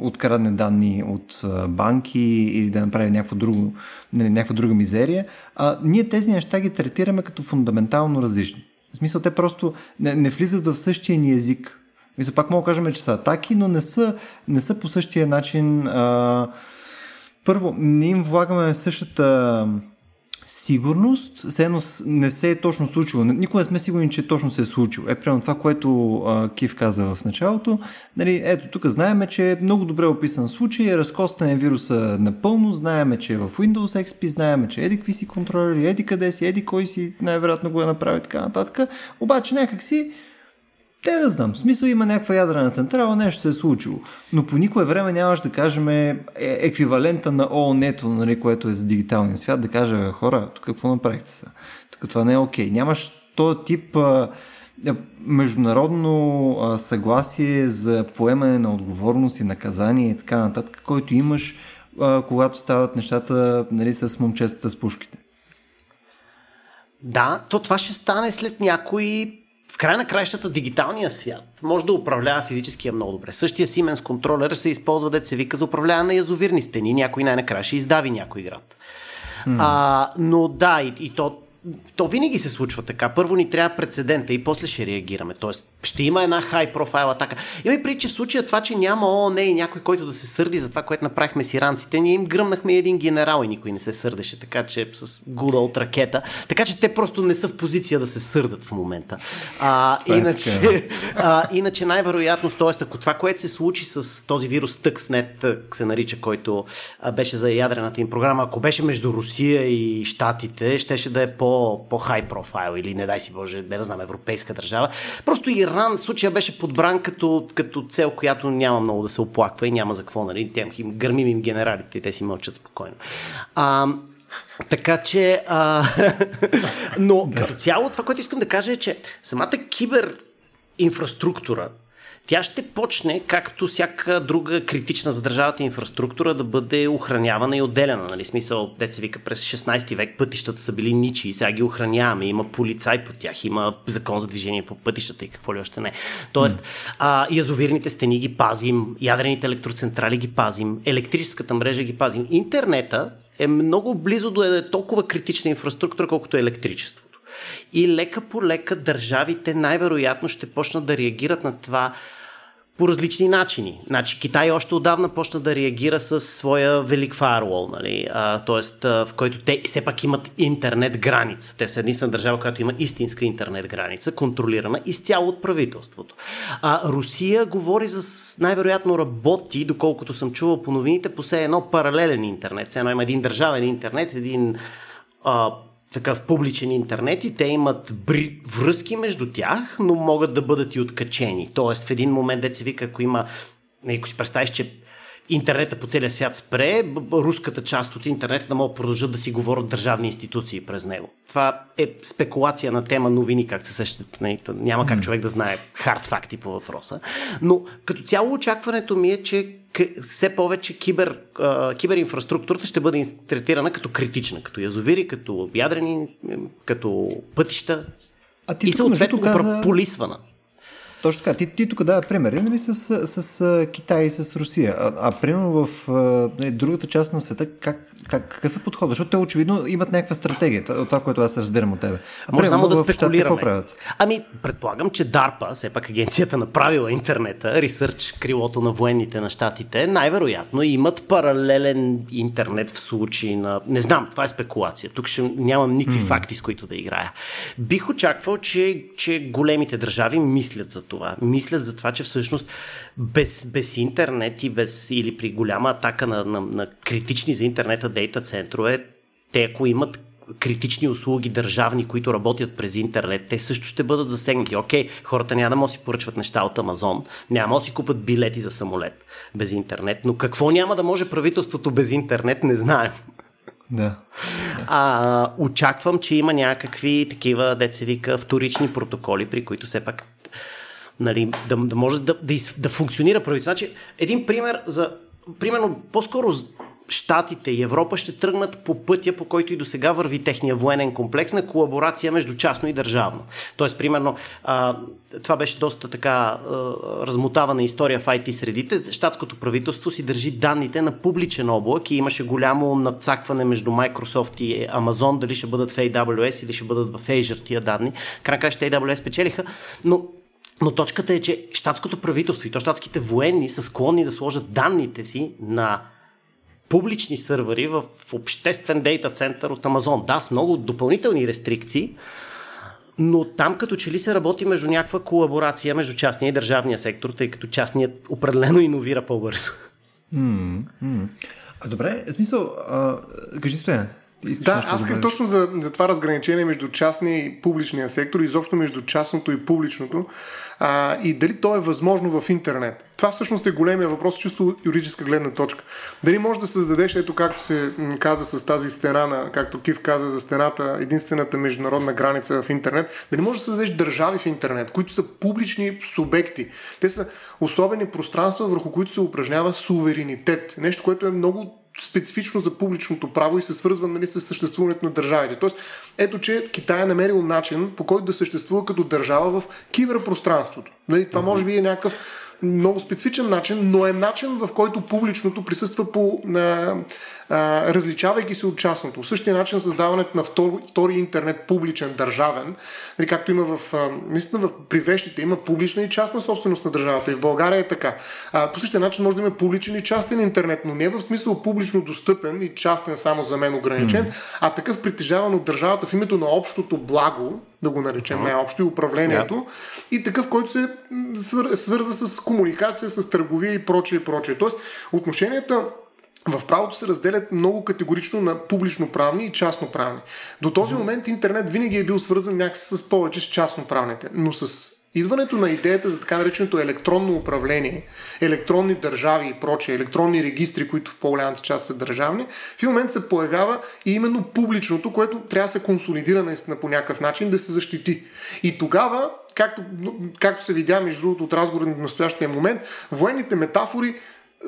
открадне данни от банки или да направи някакво друго, нали, някаква друга мизерия, а, ние тези неща ги третираме като фундаментално различни. В смисъл, те просто не, не влизат в същия ни език. Мисля, пак мога да кажем, че са атаки, но не са, не са по същия начин. А... Първо, не им влагаме същата сигурност, все едно не се е точно случило. Никога не сме сигурни, че точно се е случило. Е, примерно това, което а, Кив каза в началото. Нали, ето тук знаеме, че е много добре описан случай, разкостен е вируса напълно, знаеме, че е в Windows XP, знаеме, че еди какви си контролери, еди къде си, еди кой си най-вероятно го е направил така нататък. Обаче някак си те да знам. В смисъл има някаква ядрена централа, нещо се е случило. Но по никое време нямаш да кажем е, еквивалента на ООН-ето, нали, което е за дигиталния свят, да каже хора, тук какво направихте са? Тук това не е окей. Okay. Нямаш този тип а, международно а, съгласие за поемане на отговорност и наказание и така нататък, който имаш, а, когато стават нещата нали, с момчетата с пушките. Да, то това ще стане след някои в край на краищата дигиталния свят може да управлява физическия много добре. Същия Siemens контролер се използва, се вика, за управляване на язовирни стени. Някой най-накрая ще издави някой град. Mm. А, но да, и, и то то винаги се случва така. Първо ни трябва прецедента и после ще реагираме. Тоест, ще има една хай профайл атака. Има и преди, че в случая това, че няма ООН и някой, който да се сърди за това, което направихме с иранците, ние им гръмнахме един генерал и никой не се сърдеше, така че с гуда от ракета. Така че те просто не са в позиция да се сърдат в момента. А, е иначе, а, иначе най-вероятно, т.е. ако това, което се случи с този вирус Stuxnet, се нарича, който беше за ядрената им програма, ако беше между Русия и Штатите, щеше да е по по-хай профайл или не дай си Боже, не да знам, европейска държава. Просто Иран в случая беше подбран като, като цел, която няма много да се оплаква и няма за какво, нали? Тям им, гърмим им генералите и те си мълчат спокойно. А, така че, а, но като цяло това, което искам да кажа е, че самата кибер инфраструктура, тя ще почне, както всяка друга критична за държавата инфраструктура, да бъде охранявана и отделена. Нали? Смисъл, деца вика, през 16 век пътищата са били ничи и сега ги охраняваме. Има полицай по тях, има закон за движение по пътищата и какво ли още не. Тоест, а, язовирните стени ги пазим, ядрените електроцентрали ги пазим, електрическата мрежа ги пазим. Интернета е много близо до е толкова критична инфраструктура, колкото е електричеството. И лека по лека държавите най-вероятно ще почнат да реагират на това по различни начини. Значи Китай още отдавна почна да реагира с своя велик фаервол, нали? т.е. в който те все пак имат интернет граница. Те са единствена държава, която има истинска интернет граница, контролирана изцяло от правителството. А Русия говори за най-вероятно работи, доколкото съм чувал по новините, по все едно паралелен интернет. Все едно има един държавен интернет, един а, такъв публичен интернет и те имат бри... връзки между тях, но могат да бъдат и откачени. Тоест в един момент, деца вика, ако има, ако си представиш, че интернета по целия свят спре, руската част от интернета да могат продължат да си говорят държавни институции през него. Това е спекулация на тема новини, как се сещат. Няма как човек да знае хард факти по въпроса. Но като цяло очакването ми е, че все повече кибер, киберинфраструктурата ще бъде третирана като критична, като язовири, като ядрени, като пътища а ти и съответно каза... полисвана. Точно така. Ти, ти тук дава примери нали, с, с, с Китай и с Русия. А, а примерно в нали, другата част на света, как, как, какъв е подход? Защото те очевидно имат някаква стратегия, от това, което аз разбирам от тебе. А Може само да спекулираме. Правят? Ами, предполагам, че DARPA, все пак агенцията направила интернета, ресърч крилото на военните на щатите, най-вероятно имат паралелен интернет в случай на... Не знам, това е спекулация. Тук ще нямам никакви mm. факти, с които да играя. Бих очаквал, че, че големите държави мислят за това. Мислят за това, че всъщност без, без интернет и без, или при голяма атака на, на, на критични за интернета дейта центрове, те ако имат критични услуги държавни, които работят през интернет, те също ще бъдат засегнати. Окей, хората няма да могат си поръчват неща от Амазон, няма да си купат билети за самолет без интернет, но какво няма да може правителството без интернет, не знаем. Да. А, очаквам, че има някакви такива, деца вика, вторични протоколи, при които все пак нали, да, да може да, да, да функционира правителство. Значи, един пример за, примерно, по-скоро Штатите и Европа ще тръгнат по пътя, по който и до сега върви техния военен комплекс на колаборация между частно и държавно. Тоест, примерно, а, това беше доста така а, размотавана история в IT средите. Штатското правителство си държи данните на публичен облак и имаше голямо надцакване между Microsoft и Amazon, дали ще бъдат в AWS или ще бъдат в Azure тия данни. Крайна ще AWS печелиха, но но точката е, че щатското правителство и то щатските военни са склонни да сложат данните си на публични сървъри в обществен дейта център от Амазон. Да, с много допълнителни рестрикции, но там като че ли се работи между някаква колаборация между частния и държавния сектор, тъй като частният определено иновира по-бързо. Mm-hmm. А добре, смисъл, а, кажи Стоян, да, аз исках точно за, за това разграничение между частния и публичния сектор, изобщо между частното и публичното а, и дали то е възможно в интернет. Това всъщност е големия въпрос, чисто юридическа гледна точка. Дали можеш да създадеш, ето както се каза с тази стена, на, както Кив каза за стената, единствената международна граница в интернет, дали можеш да създадеш държави в интернет, които са публични субекти. Те са особени пространства, върху които се упражнява суверенитет. Нещо, което е много специфично за публичното право и се свързва нали, с съществуването на държавите. Тоест, ето, че Китай е намерил начин, по който да съществува като държава в киберпространството. Нали, това може би е някакъв много специфичен начин, но е начин, в който публичното присъства по, а, а, различавайки се от частното. В същия начин създаването на втори, втори интернет публичен, държавен, нали, както има в, а, наистина в, при вещите, има публична и частна собственост на държавата и в България е така. А, по същия начин може да има публичен и частен интернет, но не в смисъл публично достъпен и частен само за мен ограничен, mm. а такъв притежаван от държавата в името на общото благо, да го наречем най-общо, и управлението, yeah. и такъв, който се свърза с комуникация, с търговия и прочее и прочее. Тоест, отношенията в правото се разделят много категорично на публично-правни и частно-правни. До този момент интернет винаги е бил свързан някакси с повече с частно-правните, но с идването на идеята за така нареченото електронно управление, електронни държави и прочее, електронни регистри, които в по-голямата част са държавни, в момент се появява и именно публичното, което трябва да се консолидира наистина по някакъв начин, да се защити. И тогава, както, както се видя между другото от разговора на настоящия момент, военните метафори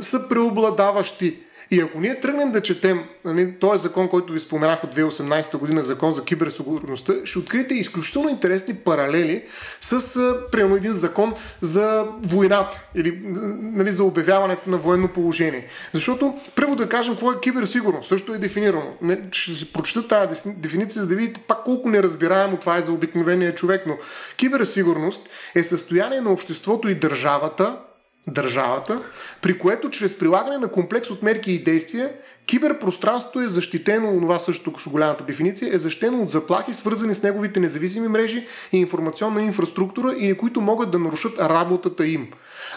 са преобладаващи и ако ние тръгнем да четем нали, този закон, който ви споменах от 2018 година, закон за киберсигурността, ще откриете изключително интересни паралели с, примерно, един закон за войната или нали, за обявяването на военно положение. Защото, първо да кажем какво е киберсигурност, също е дефинирано. Не, ще си прочета тази дефиниция, за да видите пак колко неразбираемо това е за обикновения човек, но киберсигурност е състояние на обществото и държавата, държавата, при което чрез прилагане на комплекс от мерки и действия Киберпространството е защитено, това също с голямата дефиниция, е защитено от заплахи, свързани с неговите независими мрежи и информационна инфраструктура или които могат да нарушат работата им.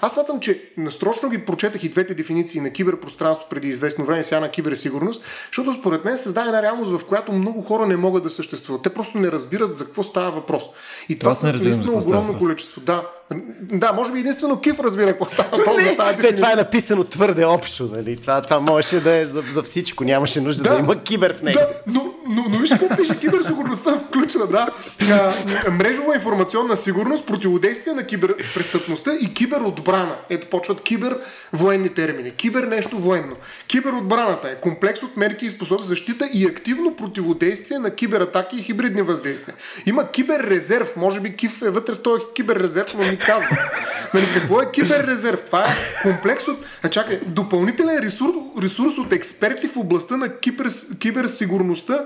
Аз смятам, че настрочно ги прочетах и двете дефиниции на киберпространство преди известно време, сега на киберсигурност, защото според мен създава една реалност, в която много хора не могат да съществуват. Те просто не разбират за какво става въпрос. И това са наистина огромно количество. Да, да, може би единствено Киф разбира какво става въпрос за тази. Това е написано твърде общо. Нали? Това, това можеше да е за, за всичко. Нямаше нужда да, да има кибер в него. Да, но, но, но виж какво пише. Киберсигурността включва, да. А, мрежова информационна сигурност, противодействие на киберпрестъпността и киберотбрана. Ето почват кибер военни термини. Кибер нещо военно. Киберотбраната е комплекс от мерки и способ защита и активно противодействие на кибератаки и хибридни въздействия. Има киберрезерв. Може би Киф е вътре в този киберрезерв, но ми казва. Нали, какво е киберрезерв? Това е комплекс от... А чакай, допълнителен ресурс, ресурс от експерти в областта на кибер, киберсигурността,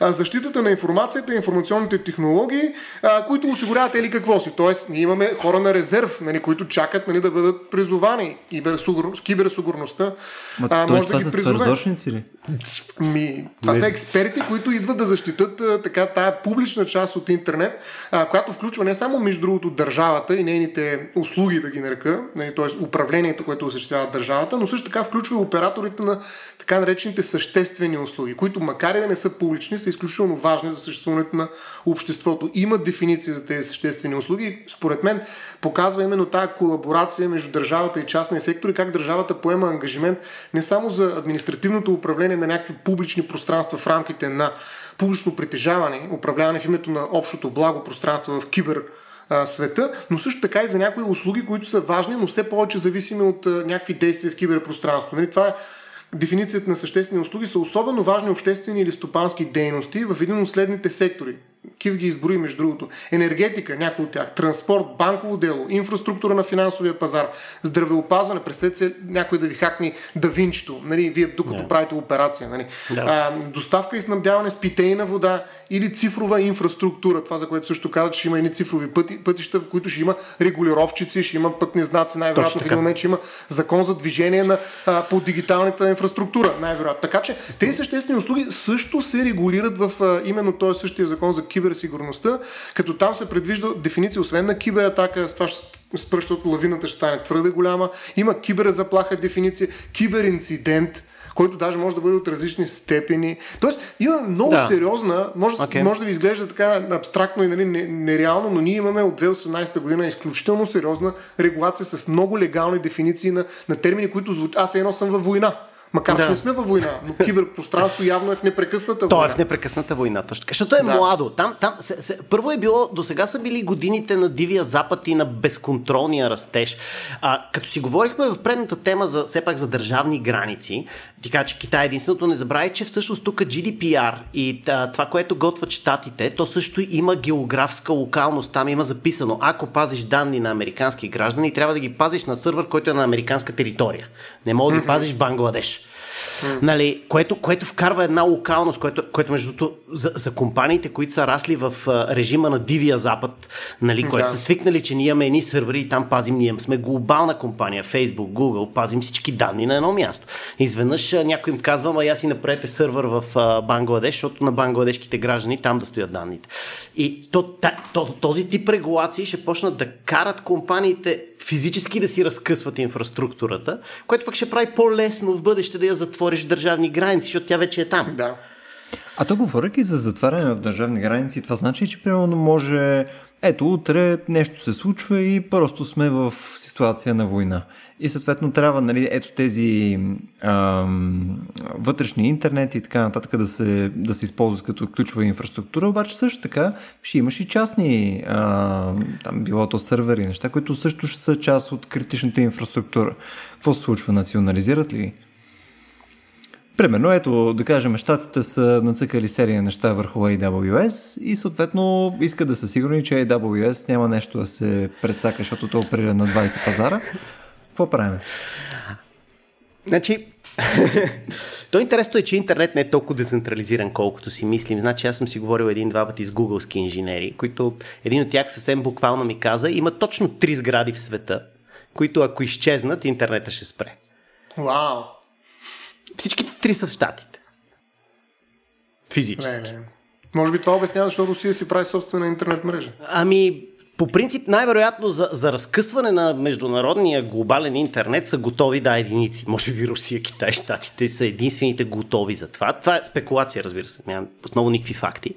защитата на информацията и информационните технологии, а, които осигуряват или какво си. Тоест, ние имаме хора на резерв, нали, които чакат нали, да бъдат призовани. Киберсигурността а, може това да ги са ли? Ми, това са експерти, които идват да защитат а, така тая публична част от интернет, а, която включва не само между другото държавата и нейните услуги, да ги нарека, нали, т.е. управлението, което осъществява държавата, но също така включва и операторите на така наречените съществени услуги, които макар и да не са публични, са изключително важни за съществуването на обществото. Има дефиниция за тези съществени услуги според мен показва именно тази колаборация между държавата и частния сектор и как държавата поема ангажимент не само за административното управление на някакви публични пространства в рамките на публично притежаване, управляване в името на общото благо пространство в кибер света, но също така и за някои услуги, които са важни, но все повече зависими от някакви действия в киберпространство. Нали? Това е дефиницията на съществени услуги са особено важни обществени или стопански дейности в един от следните сектори. Кив ги изброи, между другото. Енергетика, някои от тях, транспорт, банково дело, инфраструктура на финансовия пазар, здравеопазване, представете се някой да ви хакне да винчето, нали, вие докато yeah. правите операция. Нали. Yeah. А, доставка и снабдяване с питейна вода или цифрова инфраструктура, това за което също каза, че има едни цифрови пъти, пътища, в които ще има регулировчици, ще има пътни знаци, най-вероятно в един момент ще има закон за движение на, а, по дигиталната инфраструктура, най-вероятно. Така че тези съществени услуги също се регулират в а, именно този същия закон за киберсигурността, като там се предвижда дефиниция, освен на кибератака, с това ще спръща от лавината ще стане твърде голяма, има киберзаплаха дефиниция, киберинцидент, който даже може да бъде от различни степени. Тоест, има много да. сериозна, може, okay. може да ви изглежда така абстрактно и нали, нереално, но ние имаме от 2018 година изключително сериозна регулация с много легални дефиниции на, на термини, които звучат. Аз едно съм във война. Макар да. че не сме във война, но киберпространство явно е в непрекъсната война. То е в непрекъсната война, точно така. Защото е да. младо. Там, там, се, се, първо е било, до сега са били годините на дивия запад и на безконтролния растеж. А, като си говорихме в предната тема за, все пак за държавни граници, така че Китай е единственото, не забравяй, че всъщност тук GDPR и това, което готват щатите, то също има географска локалност. Там има записано, ако пазиш данни на американски граждани, трябва да ги пазиш на сървър, който е на американска територия. Не мога да ги пазиш в Бангладеш. Mm. Нали, което, което вкарва една локалност, което, което между другото за, за компаниите, които са расли в режима на Дивия Запад, нали, които да. са свикнали, че ние имаме едни сървъри и там пазим, ние сме глобална компания, Facebook, Google, пазим всички данни на едно място. Изведнъж някой им казва, ама я си направете сървър в Бангладеш, защото на бангладешките граждани там да стоят данните. И то, то, този тип регулации ще почнат да карат компаниите физически да си разкъсват инфраструктурата, което пък ще прави по-лесно в бъдеще да я затвориш в държавни граници, защото тя вече е там. Да. А то говоряки за затваряне в държавни граници, това значи, че примерно може ето утре нещо се случва и просто сме в ситуация на война. И съответно трябва нали, ето тези ам, вътрешни интернет и така нататък да се, да се използват като ключова инфраструктура, обаче също така ще имаш и частни, а, там било то сървъри, неща, които също ще са част от критичната инфраструктура. Какво се случва? Национализират ли? Примерно, ето, да кажем, щатите са нацъкали серия неща върху AWS и съответно искат да са сигурни, че AWS няма нещо да се предсака, защото то оперира на 20 пазара. Какво правим? Значи, то интересно е, че интернет не е толкова децентрализиран, колкото си мислим. Значи аз съм си говорил един-два пъти с гугълски инженери, които един от тях съвсем буквално ми каза, има точно три сгради в света, които ако изчезнат, интернета ще спре. Вау! Всичките три са в щатите. Физически. Не, не. Може би това обяснява, защо Русия си прави собствена интернет мрежа. Ами, по принцип, най-вероятно за, за разкъсване на международния глобален интернет са готови да единици. Може би Русия, Китай, Штатите са единствените готови за това. Това е спекулация, разбира се. Няма отново никакви факти.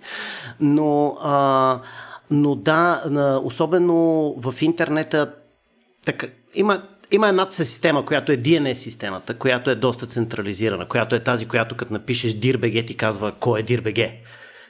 Но, а, но да, особено в интернета така, има има една система, която е DNS системата, която е доста централизирана, която е тази, която като напишеш DIRBG ти казва кой е DIRBG.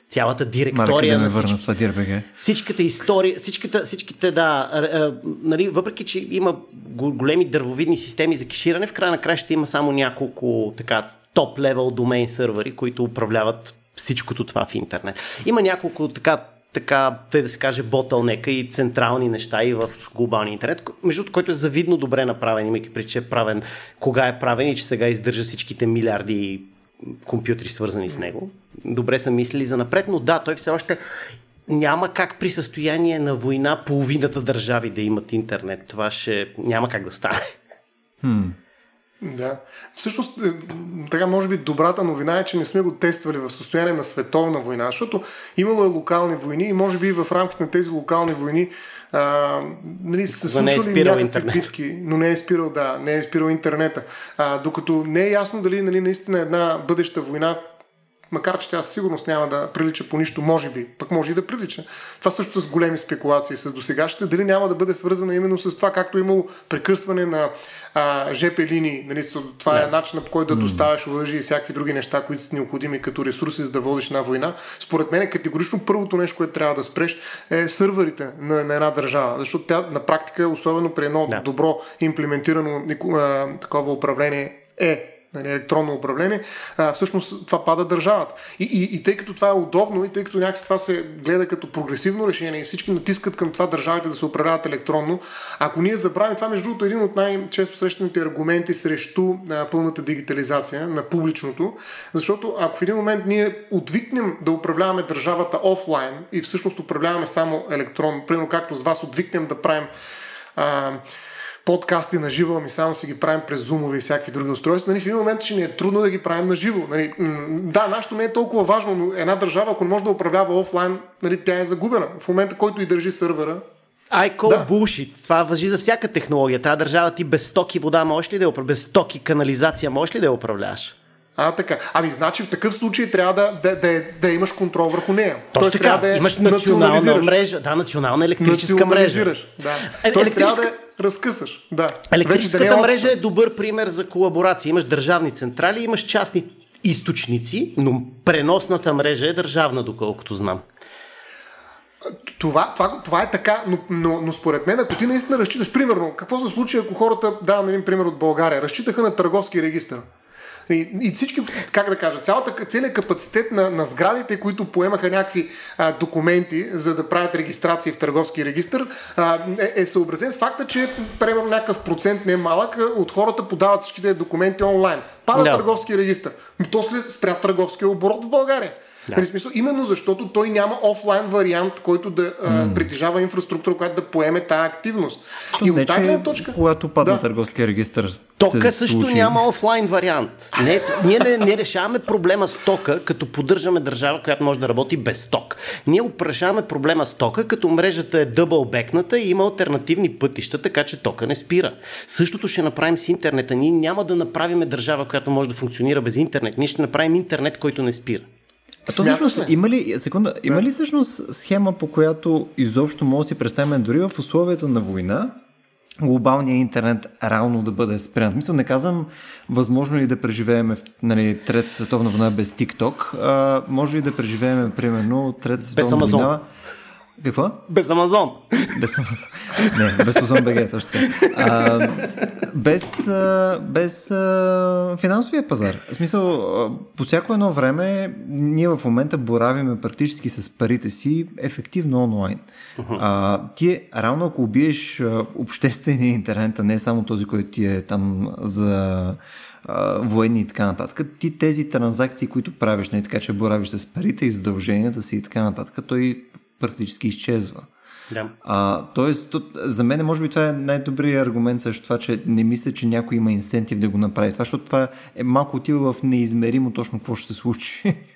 Цялата директория да на всички, това всичката история, всичките, всичките да, е, нали, въпреки, че има големи дървовидни системи за кеширане, в края на края ще има само няколко така топ-левел домейн сървъри, които управляват всичкото това в интернет. Има няколко така така, тъй да се каже, ботълнека и централни неща и в глобалния интернет, между който е завидно добре направен, имайки при че е правен, кога е правен и че сега издържа всичките милиарди компютри свързани с него. Добре са мислили за напред, но да, той все още няма как при състояние на война половината държави да имат интернет. Това ще няма как да стане. Hmm. Да. Всъщност, е, така може би добрата новина е, че не сме го тествали в състояние на световна война, защото имало е локални войни и може би в рамките на тези локални войни а, нали, се случвали не е спирал интернет. битки, но не е спирал, да, не е спирал интернета. А, докато не е ясно дали нали, наистина една бъдеща война макар че тя със сигурност няма да прилича по нищо, може би, пък може и да прилича. Това също с големи спекулации с досегащите, дали няма да бъде свързана именно с това, както е имало прекъсване на а, ЖП линии. Нали, това е начинът по който да доставяш оръжие и всякакви други неща, които са необходими като ресурси, за да водиш една война. Според мен категорично първото нещо, което трябва да спреш е сървърите на, на една държава, защото тя на практика, особено при едно Да. добро имплементирано а, такова управление е нали, електронно управление, а, всъщност това пада държавата. И, и, и тъй като това е удобно и тъй като някакси това се гледа като прогресивно решение и всички натискат към това държавите да се управляват електронно, ако ние забравим това, между другото, е един от най-често срещаните аргументи срещу а, пълната дигитализация на публичното, защото ако в един момент ние отвикнем да управляваме държавата офлайн и всъщност управляваме само електронно, примерно както с вас отвикнем да правим а, подкасти на живо, ами само си ги правим през зумови и всякакви други устройства, нали, в един момент ще ни е трудно да ги правим на живо. Нали. Да, нашето не е толкова важно, но една държава, ако не може да управлява офлайн, нали, тя е загубена. В момента, който и държи сървъра, I call Да. bullshit. Това въжи за всяка технология. Тази държава ти без токи вода можеш ли да я управляваш? Без токи канализация можеш ли да я управляваш? а така. Ами, значи в такъв случай трябва да, да, да, да имаш контрол върху нея. Точно Тоест, така. трябва да Имаш национална мрежа. Да, национална електрическа мрежа. Да. Е, Тоест, трябва електрическа- да я разкъсаш. Да. Електрическата да мрежа е добър пример за колаборация. Имаш държавни централи, имаш частни източници, но преносната мрежа е държавна, доколкото знам. Това, това, това е така, но, но, но според мен, ако ти наистина разчиташ, примерно, какво се случи, ако хората, давам един пример от България, разчитаха на търговски регистр. И, и всички, как да кажа, цялата, целият капацитет на, на сградите, които поемаха някакви а, документи, за да правят регистрации в търговски регистр, а, е, е съобразен с факта, че примерно някакъв процент не е малък от хората подават всичките документи онлайн. Пада Да. търговски регистр. То след спря търговския оборот в България. Да. Смисъл, именно защото той няма офлайн вариант, който да а, притежава инфраструктура, която да поеме тази активност. То и не, от тази точка. когато падна Да. търговския регистр Тока се също случи... няма офлайн вариант. Не, ние не, не решаваме проблема с тока, като поддържаме държава, която може да работи без ток. Ние решаваме проблема с тока, като мрежата е дъбълбекната и има альтернативни пътища, така че тока не спира. Същото ще направим с интернета. Ние няма да направим държава, която може да функционира без интернет. Ние ще направим интернет, който не спира. А то всъщност, има ли, секунда, има ли всъщност схема, по която изобщо може да си представим дори в условията на война, глобалният интернет реално да бъде спрян? Смисъл, не казвам възможно ли да преживеем нали, Трета световна война без TikTok, а, може ли да преживеем, примерно, Трета световна война... Какво? Без Амазон. Без Амазон. Не, без Озон БГ, точно така. А, без а, без а, финансовия пазар. В смисъл, а, по всяко едно време ние в момента боравиме практически с парите си ефективно онлайн. А, ти, реално, ако убиеш а, обществения интернет, а не само този, който ти е там за военни и така нататък, ти тези транзакции, които правиш, не така, че боравиш с парите и задълженията си и така нататък, той практически изчезва. Да. А, тоест, тут, за мен, може би, това е най-добрият аргумент също това, че не мисля, че някой има инсентив да го направи. Това, защото това е малко отива в неизмеримо точно какво ще се случи.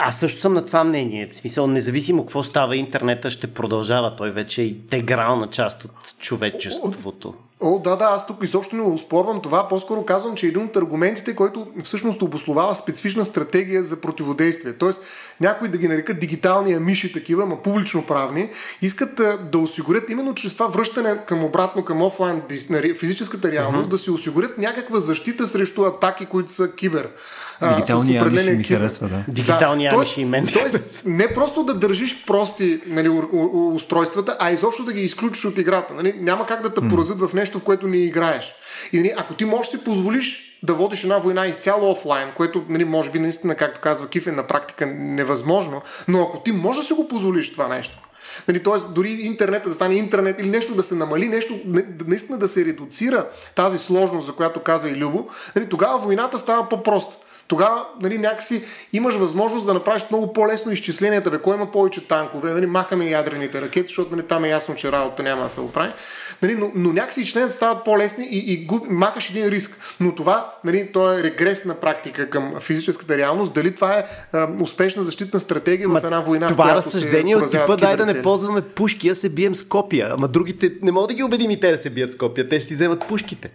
Аз също съм на това мнение. В смисъл, независимо какво става, интернета ще продължава. Той вече е интегрална част от човечеството. О, да, да, аз тук изобщо не успорвам това. По-скоро казвам, че един от аргументите, който всъщност обословава специфична стратегия за противодействие. Тоест, някои да ги нарекат дигитални амиши такива, ама публично правни, искат да осигурят именно чрез това връщане към обратно към офлайн дис- на ре- физическата реалност, да си осигурят някаква защита срещу атаки, които са кибер. А, с Дигитални определен амиши ми харесва, да. Дигитални Да, амиши и мен. Тоест, не просто да държиш прости нали, у- у- устройствата, а изобщо да ги изключиш от играта. Нали? Няма как да те поразят в нещо, в което не играеш. И нали, ако ти можеш да си позволиш да водиш една война изцяло офлайн, което нали, може би наистина, както казва Кифен, на практика невъзможно, но ако ти можеш да си го позволиш това нещо, Нали, Тоест, дори интернета да стане интернет или нещо да се намали, нещо не- да- наистина да се редуцира тази сложност, за която каза и Любо, нали, тогава войната става по-проста. Тогава нали, някакси имаш възможност да направиш много по-лесно изчисленията, бе, кой има повече танкове, нали, махаме ядрените ракети, защото нали, там е ясно, че работа няма да се оправи. Нали, но, но някакси изчисленията стават по-лесни и, и губ, махаш един риск. Но това, нали, то е регрес на практика към физическата реалност. Дали това е а, успешна защитна стратегия в една война? Това разсъждение от типа дай да не ползваме пушки, а се бием с копия. Ама другите не мога да ги убедим и те да се бият с копия. Те ще си вземат пушките.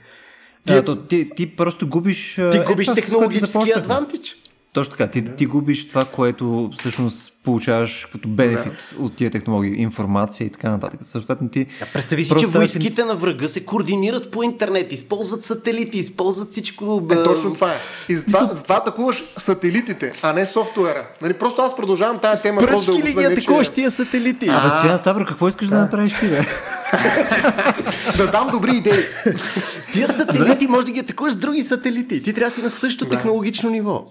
Да, то, ти, ти просто губиш... Ти губиш технологически адвантаж. адвантич. Точно така. Ти, ти губиш това, което всъщност получаваш като бенефит да. от тия технологии, информация и така нататък. Съответно ти... А представи си, че войските си... на врага се координират по интернет, използват сателити, използват всичко... Е, точно това е. И затова, затова атакуваш сателитите, а не софтуера. Нали, просто аз продължавам тази тема. Пръчки ли ги атакуваш тия сателити? Абе, Стоян Ставро, какво искаш да, да направиш ти, бе? да дам добри идеи. Тия сателити може да ги атакуваш с други сателити. Ти трябва да си на същото да. технологично ниво.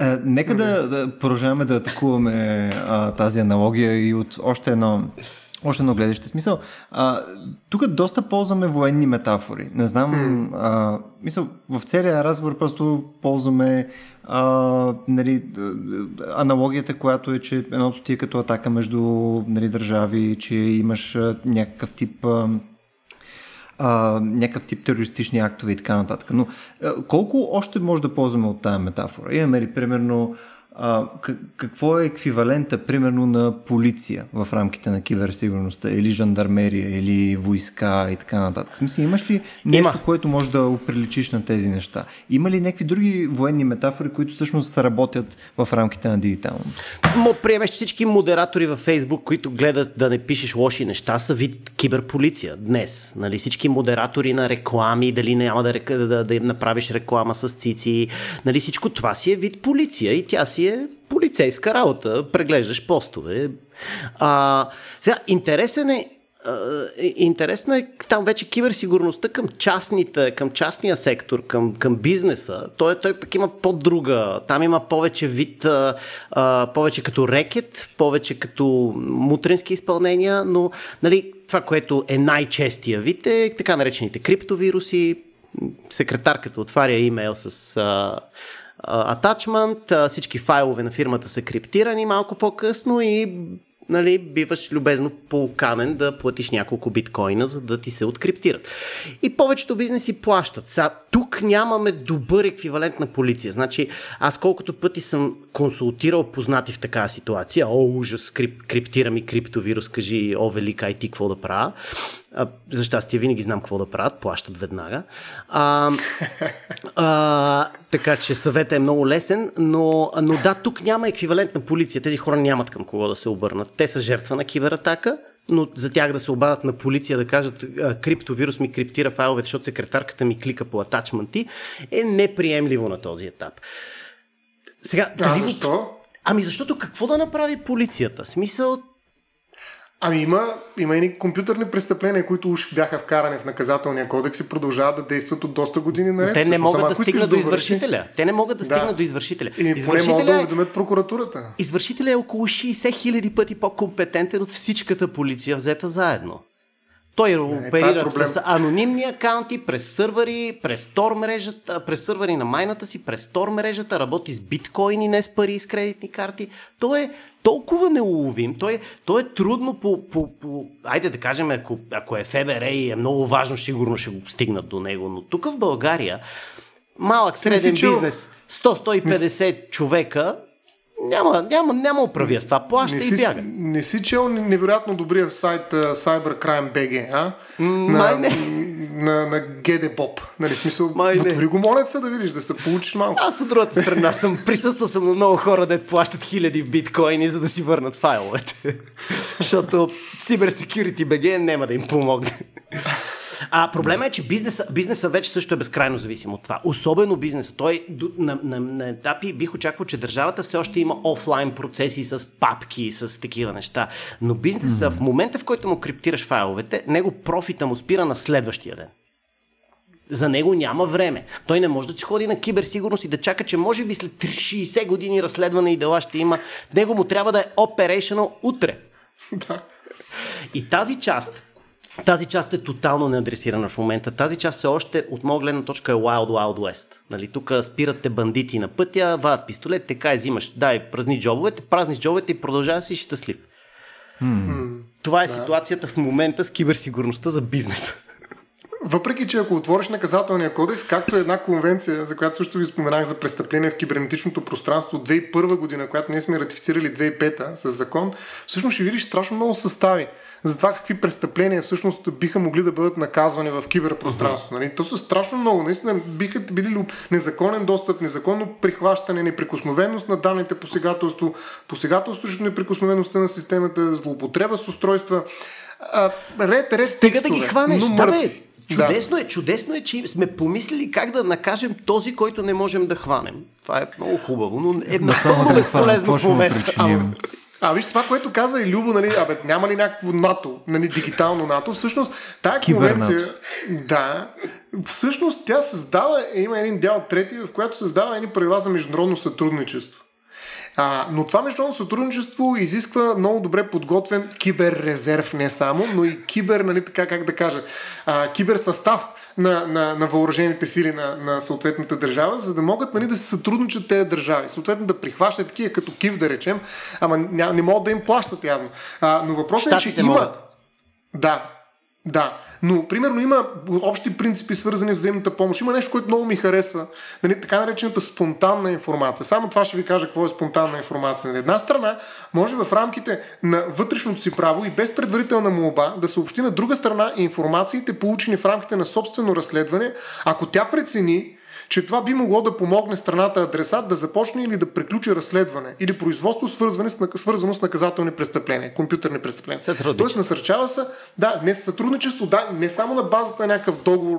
А, е, нека да, да продължаваме да атакуваме а, тази аналогия и от още едно още едно гледаще смисъл. А, тук доста ползваме военни метафори. Не знам, mm. а, мисъл, в целия разговор просто ползваме а, нали, аналогията, която е, че едното ти е като атака между нали, държави, че имаш някакъв тип а, някакъв тип терористични актове и така нататък. Но а, колко още може да ползваме от тази метафора? Имаме ли, примерно, а, какво е еквивалента, примерно, на полиция в рамките на киберсигурността, или жандармерия, или войска и така нататък? В смисъл, имаш ли нещо, Има. което може да оприличиш на тези неща? Има ли някакви други военни метафори, които всъщност работят в рамките на дигитално? Мо, приемеш, всички модератори във Фейсбук, които гледат да не пишеш лоши неща, са вид киберполиция днес. Нали? Всички модератори на реклами, дали няма да, да, да, да направиш реклама с цици, нали? всичко това си е вид полиция и тя си е полицейска работа, преглеждаш постове. А, сега, интересен е Интересно е там вече киберсигурността към частните, към частния сектор, към, към бизнеса. Той, той пък има по-друга. Там има повече вид, а, повече като рекет, повече като мутренски изпълнения, но нали, това, което е най-честия вид е така наречените криптовируси. Секретарката отваря имейл с а, атачмент, всички файлове на фирмата са криптирани малко по-късно и нали, биваш любезно поканен да платиш няколко биткоина, за да ти се откриптират. И повечето бизнеси плащат. Сега, тук нямаме добър еквивалент на полиция. Значи, аз колкото пъти съм консултирал познати в такава ситуация, о, ужас, крип, криптира ми криптовирус, кажи, о, велика, ти какво да правя. А, за щастие винаги знам какво да правят, плащат веднага. А, а, така че съветът е много лесен, но, но да, тук няма еквивалент на полиция. Тези хора нямат към кого да се обърнат. Те са жертва на кибератака, но за тях да се обадат на полиция да кажат криптовирус ми криптира файловете, защото секретарката ми клика по атачменти, е неприемливо на този етап. Сега, а, дали защо? Ами защото какво да направи полицията? Смисъл, Ами има, има и компютърни престъпления, които уж бяха вкарани в наказателния кодекс и продължават да действат от доста години наред. Те не могат да стигнат до извършителя. Те не могат да, да. стигнат до извършителя. И извършителя могат да уведомят прокуратурата. Извършителя е около 60 хиляди пъти по-компетентен от всичката полиция взета заедно. Той не, оперира е с анонимни акаунти, през сървъри, през стор мрежата, през сървъри на майната си, през стор мрежата, работи с биткоини, не с пари и с кредитни карти. Той е толкова неуловим, той, е, той е трудно по, по, по... Айде да кажем, ако, ако е ФБР и е много важно, сигурно ще го стигнат до него, но тук в България малък среден бизнес, 100-150 човека, няма, няма, няма оправия с това. Плаща не и бяга. Не си чел невероятно добрия сайт uh, CyberCrime.bg, а? Май на, на, на GD Bob. Нали, смисъл, Май не. го молят се да видиш, да се получиш малко. Аз от другата страна съм присъствал съм на много хора да плащат хиляди в биткоини, за да си върнат файловете. Защото Cyber Security BG няма да им помогне. А проблема е, че бизнеса, бизнеса вече също е безкрайно зависим от това. Особено бизнеса. Той на, на, на етапи бих очаквал, че държавата все още има офлайн процеси с папки, с такива неща. Но бизнеса в момента, в който му криптираш файловете, него профита му спира на следващия ден. За него няма време. Той не може да ходи на киберсигурност и да чака, че може би след 60 години разследване и дела ще има. Него му трябва да е operational утре. Да. И тази част, тази част е тотално неадресирана в момента. Тази част все още от моя гледна точка е Wild Wild West. Нали, тук спират те бандити на пътя, вадат пистолет, така взимаш, дай, празни джобовете, празни джобовете и продължава си щастлив. Hmm. Това е да. ситуацията в момента с киберсигурността за бизнеса. Въпреки, че ако отвориш наказателния кодекс, както е една конвенция, за която също ви споменах за престъпление в кибернетичното пространство от 2001 година, която ние сме ратифицирали 2005 с закон, всъщност ще видиш страшно много състави за това какви престъпления всъщност биха могли да бъдат наказвани в киберпространство. Нали? То са страшно много. Наистина биха били незаконен достъп, незаконно прихващане, неприкосновеност на данните, посегателство, посегателство срещу неприкосновеността на системата, злоупотреба с устройства. А, ред, ред, Стига да ги хванеш. Да, бе. Чудесно да. е, чудесно е, че сме помислили как да накажем този, който не можем да хванем. Това е много хубаво, но е много безполезно в момента. А виж това, което каза и Любо, нали, абе, няма ли някакво НАТО, нали, дигитално НАТО, всъщност тая конвенция, да, всъщност тя създава, има един дял трети, в която създава едни правила за международно сътрудничество. А, но това международно сътрудничество изисква много добре подготвен киберрезерв не само, но и кибер, нали така как да кажа, а, киберсъстав на, на, на въоръжените сили на, на съответната държава, за да могат нали, да се сътрудничат тези държави. Съответно да прихващат такива като Кив, да речем, ама ня, не могат да им плащат явно. А, но въпросът е, че има... Могат. Да, да. Но, примерно, има общи принципи, свързани с взаимната помощ. Има нещо, което много ми харесва. Нали, така наречената спонтанна информация. Само това ще ви кажа какво е спонтанна информация. На една страна, може в рамките на вътрешното си право и без предварителна молба да съобщи на друга страна информациите, получени в рамките на собствено разследване, ако тя прецени, че това би могло да помогне страната адресат да започне или да приключи разследване или производство свързване с, свързано с наказателни престъпления, компютърни престъпления. Тоест насърчава се, да, не сътрудничество, да, не само на базата на някакъв договор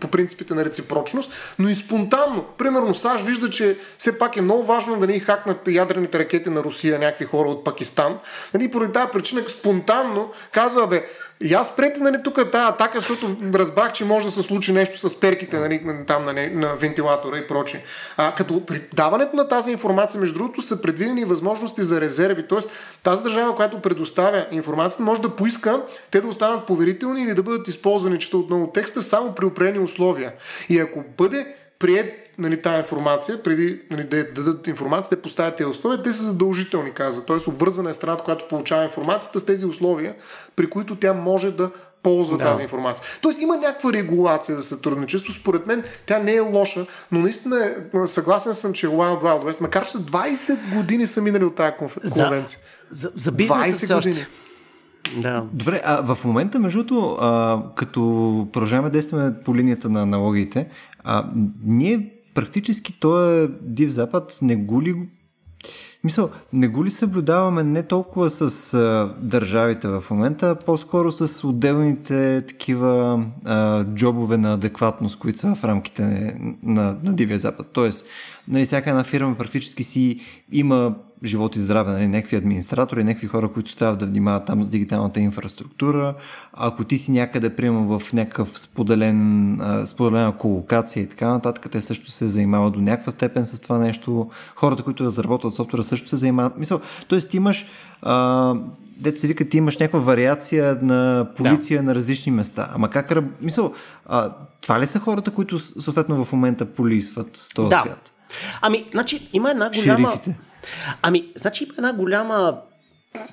по принципите на реципрочност, но и спонтанно. Примерно САЩ вижда, че все пак е много важно да не хакнат ядрените ракети на Русия някакви хора от Пакистан. Нали, поради тази причина спонтанно казва, бе, и аз преди нали, тук тази атака, защото разбрах, че може да се случи нещо с перките нали, там на, на вентилатора и прочее. А, като при даването на тази информация, между другото, са предвидени възможности за резерви. Тоест, тази държава, която предоставя информацията, може да поиска те да останат поверителни или да бъдат използвани, чета отново текста, само при определени условия. И ако бъде прият нали, тази информация, преди нали, да дадат информация, да поставят тези условия, те са задължителни, казва. Тоест, обвързана е страната, която получава информацията с тези условия, при които тя може да ползва да. тази информация. Тоест има някаква регулация за сътрудничество. Според мен тя не е лоша, но наистина е, съгласен съм, че е Wild Wild West, макар че 20 години са минали от тази конвенция. За, за, за бизнеса 20 години. Да. Добре, а в момента, между другото, като продължаваме да действаме по линията на аналогиите, а, ние практически този див запад не го ли Мисъл, не го ли съблюдаваме не толкова с а, държавите в момента, а по-скоро с отделните такива а, джобове на адекватност, които са в рамките на, на, на Дивия Запад. Тоест, нали, всяка една фирма практически си има живот и здраве, нали, някакви администратори, някакви хора, които трябва да внимават там с дигиталната инфраструктура. Ако ти си някъде, приема в някакъв споделен, споделена колокация и така нататък, те също се занимават до някаква степен с това нещо. Хората, които разработват софтуера, също се занимават. Мисъл, т.е. ти имаш а, дете се вика, ти имаш някаква вариация на полиция да. на различни места. Ама как, мисъл, а, това ли са хората, които съответно в момента полисват този да. свят? Ами, значи, има една голяма... Шерифите. Ами, значи има една голяма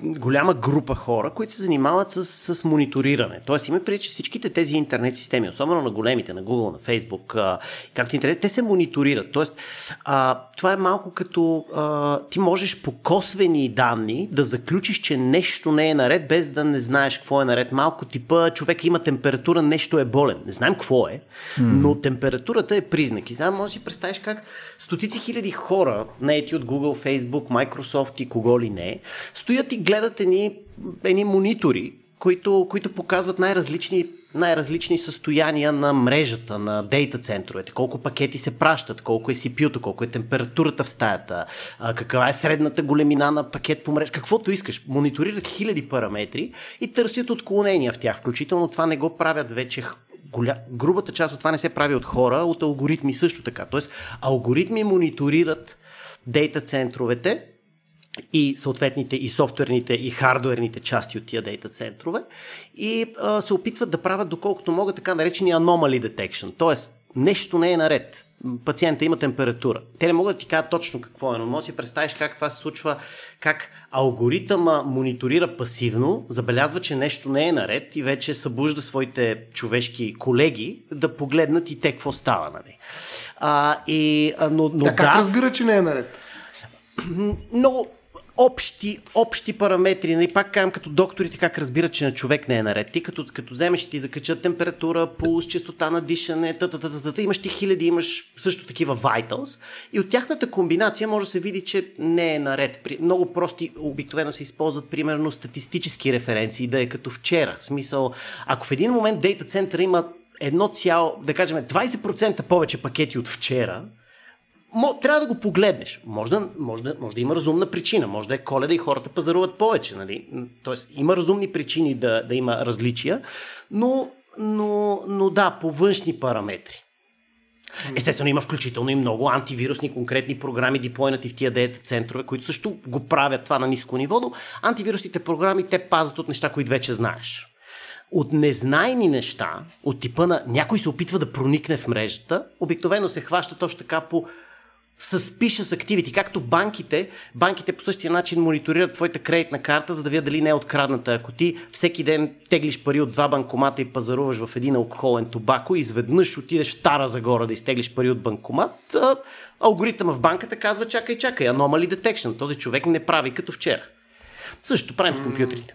голяма група хора, които се занимават с, с мониториране. Тоест, има преди, че всичките тези интернет системи, особено на големите, на Google, на Facebook, а, както интернет, те се мониторират. Тоест, а, това е малко като а, ти можеш по косвени данни да заключиш, че нещо не е наред, без да не знаеш какво е наред. Малко типа, човек има температура, нещо е болен. Не знаем какво е, но температурата е признак. И сега може да си представиш как стотици хиляди хора, наети от Google, Facebook, Microsoft и кого ли не, стоят ти гледат едни, едни монитори, които, които показват най-различни, най-различни състояния на мрежата, на дейта центровете, колко пакети се пращат, колко е CPU-то, колко е температурата в стаята, каква е средната големина на пакет по мрежа, каквото искаш. Мониторират хиляди параметри и търсят отклонения в тях. Включително това не го правят вече голя... грубата част от това не се прави от хора, от алгоритми също така. Тоест, алгоритми мониторират дейта центровете и съответните и софтуерните и хардуерните части от тия дейта центрове и а, се опитват да правят доколкото могат така наречени anomaly detection, т.е. нещо не е наред. Пациента има температура. Те не могат да ти кажат точно какво е, но може да си представиш как това се случва, как алгоритъма мониторира пасивно, забелязва, че нещо не е наред и вече събужда своите човешки колеги да погледнат и те какво става. Нали? А, и, но, но а как да, разбира, че не е наред? Много, общи, общи параметри. Нали, пак казвам, като докторите как разбират, че на човек не е наред. Ти като, като вземеш и ти закачат температура, пулс, частота на дишане, та, та, та, та, имаш ти хиляди, имаш също такива vitals и от тяхната комбинация може да се види, че не е наред. Много прости обикновено се използват примерно статистически референции, да е като вчера. В смисъл, ако в един момент дейта центъра има едно цяло, да кажем 20% повече пакети от вчера, трябва да го погледнеш. Може да, може, да, може да има разумна причина. Може да е коледа и хората пазаруват повече. Нали? Тоест, има разумни причини да, да има различия, но, но, но да, по външни параметри. Естествено, има включително и много антивирусни конкретни програми, диплойнати в тия деята центрове, които също го правят това на ниско ниво, но антивирусните програми те пазят от неща, които вече знаеш. От незнайни неща, от типа на някой се опитва да проникне в мрежата, обикновено се хваща точно така по suspicious activity, както банките, банките по същия начин мониторират твоята кредитна карта, за да видят дали не е открадната. Ако ти всеки ден теглиш пари от два банкомата и пазаруваш в един алкохолен тобако и изведнъж отидеш в Стара Загора да изтеглиш пари от банкомат, алгоритъм в банката казва чакай, чакай, anomaly detection. Този човек не прави като вчера. Също правим в компютрите.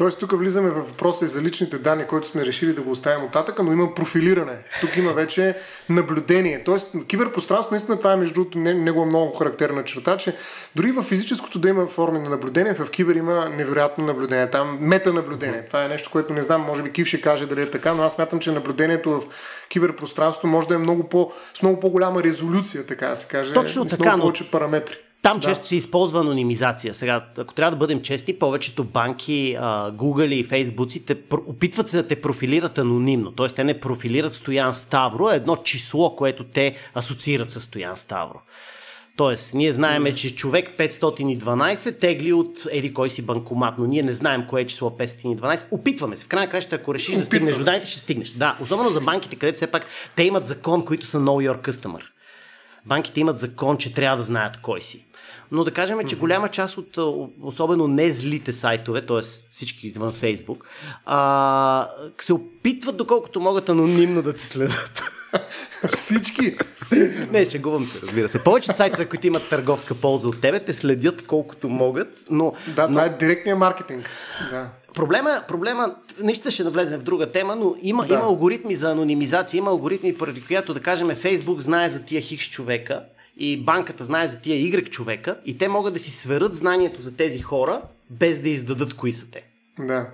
Тоест тук влизаме в въпроса и за личните данни, които сме решили да го оставим оттатък, но има профилиране. Тук има вече наблюдение. Тоест киберпространство, наистина това е между другото негова много характерна черта, че дори в физическото да има форми на наблюдение, в кибер има невероятно наблюдение. Там метанаблюдение. Това е нещо, което не знам, може би Кив ще каже дали е така, но аз смятам, че наблюдението в киберпространство може да е много по, с много по-голяма резолюция, така да се каже. Точно с много но... повече параметри. Там да. често се използва анонимизация. Сега, ако трябва да бъдем честни, повечето банки, Google и Facebook те опитват се да те профилират анонимно. Тоест, те не профилират Стоян Ставро, а едно число, което те асоциират с Стоян Ставро. Тоест, ние знаем, че човек 512 тегли от еди кой си банкомат, но ние не знаем кое е число 512. Опитваме се. В крайна краща, ако решиш Опитваме. да стигнеш до данните, ще стигнеш. Да, особено за банките, където все пак те имат закон, които са know your customer. Банките имат закон, че трябва да знаят кой си. Но да кажем, че голяма част от особено не злите сайтове, т.е. всички извън Фейсбук, а, се опитват доколкото могат анонимно да те следят. Всички? Не, шегувам се, разбира се. Повечето сайтове, които имат търговска полза от тебе, те следят колкото могат, но... Да, това но... е директния маркетинг. Да. Проблема, проблема, наистина ще навлезем в друга тема, но има, да. има алгоритми за анонимизация, има алгоритми, поради която, да кажем, Фейсбук знае за тия хикс човека и банката знае за тия Y човека и те могат да си сверат знанието за тези хора, без да издадат кои са те. Да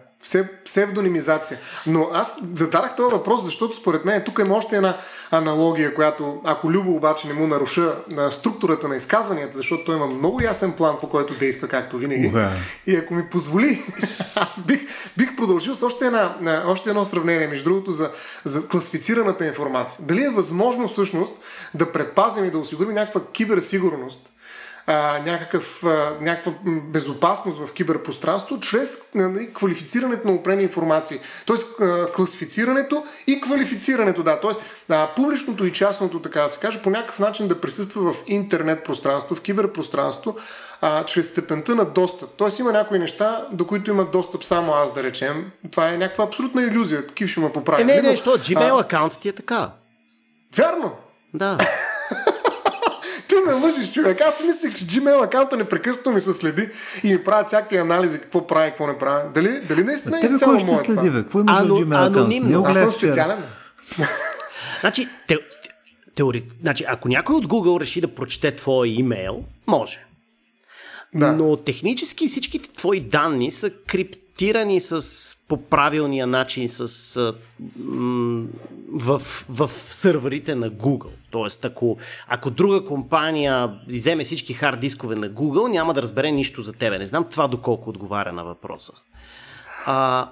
псевдонимизация. Но аз зададах този въпрос, защото според мен тук има още една аналогия, която, ако Любо обаче не му наруша на структурата на изказванията, защото той има много ясен план, по който действа, както винаги. Yeah. И ако ми позволи, аз бих, бих продължил с още, една, още едно сравнение, между другото, за, за класифицираната информация. Дали е възможно всъщност да предпазим и да осигурим някаква киберсигурност а, някакъв, а, някаква безопасност в киберпространство чрез нали, квалифицирането на опрени информации. Тоест а, класифицирането и квалифицирането, да. Тоест а, публичното и частното, така да се каже, по някакъв начин да присъства в интернет пространство, в киберпространство, а, чрез степента на достъп. Тоест има някои неща, до които имат достъп само аз, да речем. Това е някаква абсолютна иллюзия. Такив ще ме поправи. Е, не, не, що? Gmail аккаунт ти е така. Вярно! Да. ме лъжиш, човек. Аз мислех, че Gmail акаунта непрекъснато ми се следи и ми правят всякакви анализи, какво прави, какво не прави. Дали, дали наистина е изцяло ще следи, бе? Какво имаш Ано, в Gmail анонимно. Аз съм специален. значи, те, теори... значи, ако някой от Google реши да прочете твой имейл, може. Да. Но технически всичките твои данни са криптирани с по правилния начин с, в, в сървърите на Google. Тоест, ако, ако друга компания вземе всички хард дискове на Google, няма да разбере нищо за тебе. Не знам това доколко отговаря на въпроса. А,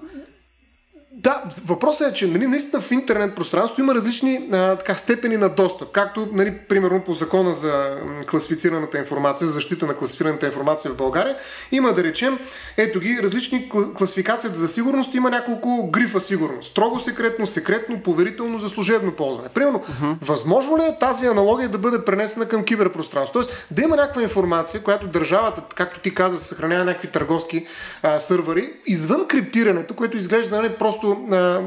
да, въпросът е, че нали, наистина в интернет пространството има различни а, така, степени на достъп. Както, нали, примерно, по закона за класифицираната информация, за защита на класифицираната информация в България, има, да речем, ето ги, различни класификацията за сигурност, има няколко грифа сигурност. Строго секретно, секретно, поверително за служебно ползване. Примерно, uh-huh. възможно ли е тази аналогия да бъде пренесена към киберпространство? Тоест, да има някаква информация, която държавата, както ти каза, съхранява някакви търговски а, сървъри, извън криптирането, което изглежда нали, просто а,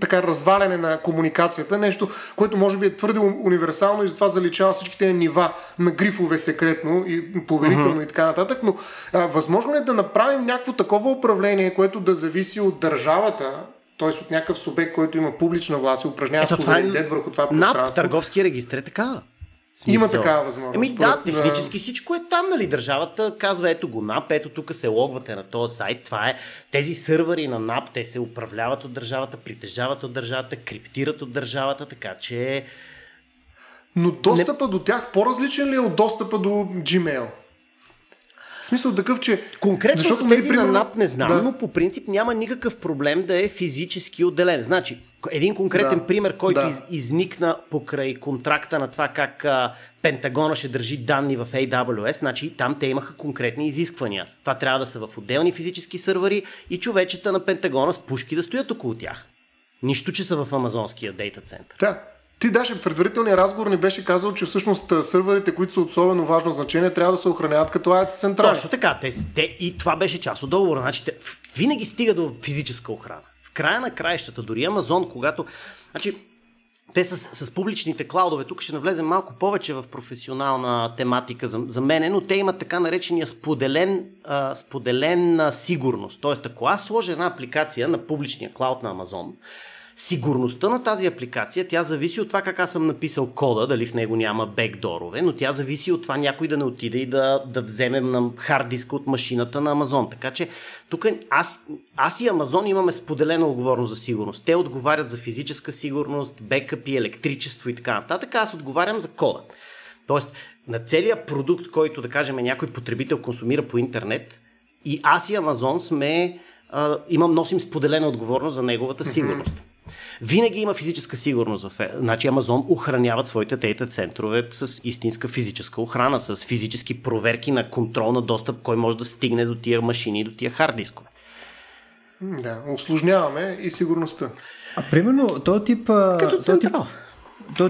така разваляне на комуникацията, нещо, което може би е твърде универсално и затова заличава всичките нива на грифове секретно и поверително uh-huh. и така нататък, но а, възможно е да направим някакво такова управление, което да зависи от държавата, т.е. от някакъв субект, който има публична власт и упражнява е суверенитет е... върху това пространство. НАП, търговски регистр е така. Смисъл. Има такава възможност. Еми да, технически всичко е там, нали? Държавата казва, ето го НАП, ето тук се логвате на този сайт, това е. Тези сървъри на НАП, те се управляват от държавата, притежават от държавата, криптират от държавата, така че... Но достъпа Не... до тях по-различен ли е от достъпа до Gmail? В смисъл такъв, че... Конкретно защото, с тези примерно... на НАП не знам, да. но по принцип няма никакъв проблем да е физически отделен. Значи, един конкретен да. пример, който да. из, изникна покрай контракта на това как а, Пентагона ще държи данни в AWS, значи там те имаха конкретни изисквания. Това трябва да са в отделни физически сървъри и човечета на Пентагона с пушки да стоят около тях. Нищо, че са в амазонския дейта център. Да, ти даже предварителния разговор ни беше казал, че всъщност сървърите, които са особено важно значение, трябва да се охраняват като АЕЦ централи. Точно така. Те, те, и това беше част от договора. Значи, те, винаги стига до физическа охрана. Края на краищата, дори Амазон, когато... Значи, те с, с публичните клаудове, тук ще навлезем малко повече в професионална тематика за, за мене, но те имат така наречения споделен, а, споделен а, сигурност. Тоест, ако аз сложа една апликация на публичния клауд на Амазон, Сигурността на тази апликация, тя зависи от това как аз съм написал кода, дали в него няма бекдорове, но тя зависи от това някой да не отиде и да, да вземе на хард диска от машината на Амазон. Така че тук аз, аз и Амазон имаме споделена отговорност за сигурност. Те отговарят за физическа сигурност, бекъпи, електричество и така нататък. Аз отговарям за кода. Тоест, на целият продукт, който, да кажем, някой потребител консумира по интернет, и аз и Амазон сме, а, имам, носим споделена отговорност за неговата сигурност. Mm-hmm. Винаги има физическа сигурност. В... Е. Значи Амазон охраняват своите дейта центрове с истинска физическа охрана, с физически проверки на контрол на достъп, кой може да стигне до тия машини, до тия хард дискове. Да, осложняваме и сигурността. А примерно, този тип... Като. Този тип,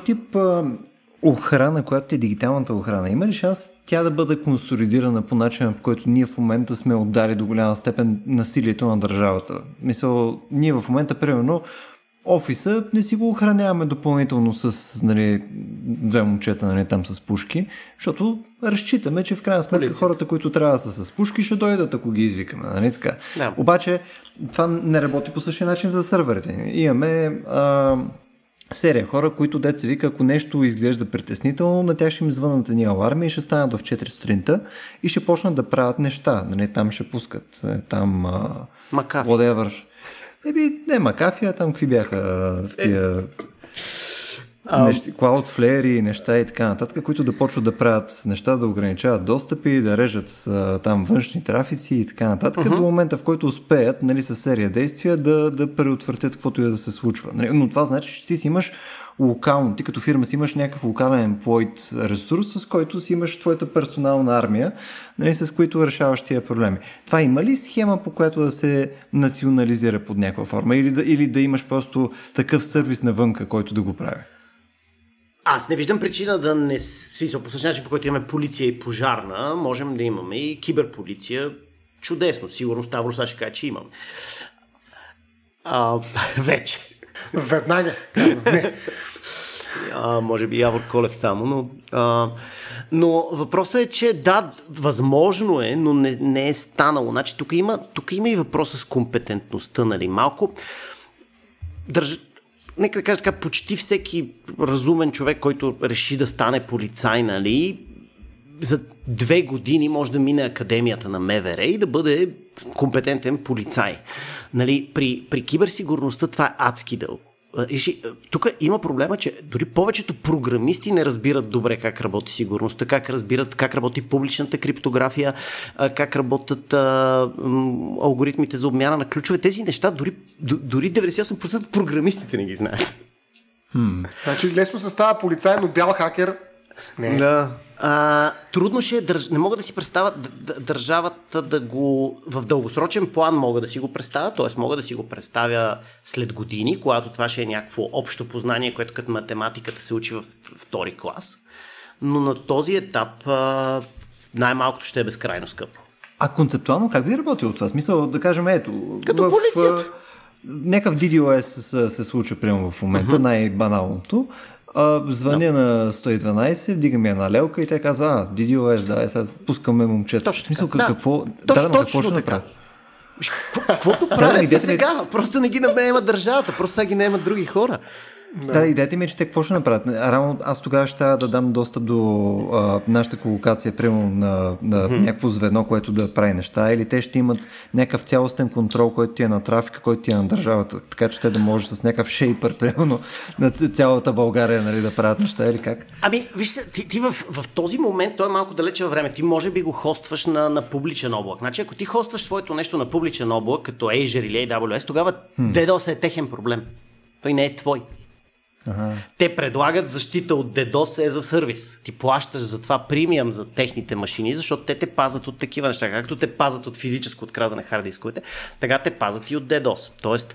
тип охрана, която е дигиталната охрана, има ли шанс тя да бъде консолидирана по начина, по който ние в момента сме отдали до голяма степен насилието на държавата? Мисъл, ние в момента, примерно, офиса не си го охраняваме допълнително с нали, две момчета нали, там с пушки, защото разчитаме, че в крайна сметка Полиция. хората, които трябва да са с пушки, ще дойдат, ако ги извикаме. Нали, така. Да. Обаче това не работи по същия начин за сървърите. Имаме а, серия хора, които деца вика, ако нещо изглежда притеснително, на тях ще им звънат ни аларми и ще станат в 4 сутринта и ще почнат да правят неща. Нали, там ще пускат е, там а, whatever Еби, не Макафия, там какви бяха тия... А... Нещи, Cloudflare и неща и така нататък, които да почват да правят неща, да ограничават достъпи, да режат а, там външни трафици и така нататък, uh-huh. до момента в който успеят нали, с серия действия да, да преотвъртят каквото и да се случва. Нали, но това значи, че ти си имаш локално, ти като фирма си имаш някакъв локален employed ресурс, с който си имаш твоята персонална армия, нали, с които решаваш тия проблеми. Това има ли схема, по която да се национализира под някаква форма или да, или да имаш просто такъв сервис навънка, който да го прави? Аз не виждам причина да не... Смисъл, по същия начин, по който имаме полиция и пожарна, можем да имаме и киберполиция. Чудесно. Сигурно Ставро сега ще каже, че имам. А, вече. Веднага. Не. А, може би Явор Колев само, но, а, но въпросът е, че да, възможно е, но не, не е станало. Значи, тук, има, тук има и въпроса с компетентността, нали? Малко държ... Нека да кажа така, почти всеки разумен човек, който реши да стане полицай, нали, за две години може да мине академията на МВР и да бъде компетентен полицай. Нали, при, при киберсигурността това е адски дълго. Тук има проблема, че дори повечето програмисти не разбират добре как работи сигурността, как разбират как работи публичната криптография, как работят а, алгоритмите за обмяна на ключове. Тези неща дори, дори 98% от програмистите не ги знаят. Hmm. Значи лесно се става полицай, но бял хакер не. Да. А, трудно ще е, държ... не мога да си представя държавата да го в дългосрочен план мога да си го представя, т.е. мога да си го представя след години, когато това ще е някакво общо познание, което като математиката се учи в втори клас. Но на този етап а, най-малкото ще е безкрайно скъпо. А концептуално как би работило това? Смисъл да кажем ето... Като в, полицията. някакъв DDoS се, се случва прямо в момента, uh-huh. най-баналното. А, звъня no. на 112, вдига ми една лелка и те казва, а, DDoS, да, е, сега пускаме момчета. Точно в смисъл, какво, Да. да, Точно- да, какво ще така. направят? Каквото правят е- сега, просто не ги наема държавата, просто сега ги наемат други хора. Да, идеята ми е, че те какво ще направят? Рано аз тогава ще да дам достъп до а, нашата колокация, примерно на, на mm-hmm. някакво звено, което да прави неща, или те ще имат някакъв цялостен контрол, който ти е на трафика, който ти е на държавата, така че те да може с някакъв шейпър, примерно, на цялата България, нали, да правят неща, или как? Ами, вижте, ти, ти в, в този момент, той е малко далече във време, ти може би го хостваш на, на публичен облак. Значи, ако ти хостваш своето нещо на публичен облак, като Azure или AWS, тогава DDoS е техен проблем. Той не е твой. Ага. Те предлагат защита от DDoS е за сервис. Ти плащаш за това премиум за техните машини, защото те те пазят от такива неща. Както те пазят от физическо открадане хард дисковете, така те пазят и от DDoS. Тоест,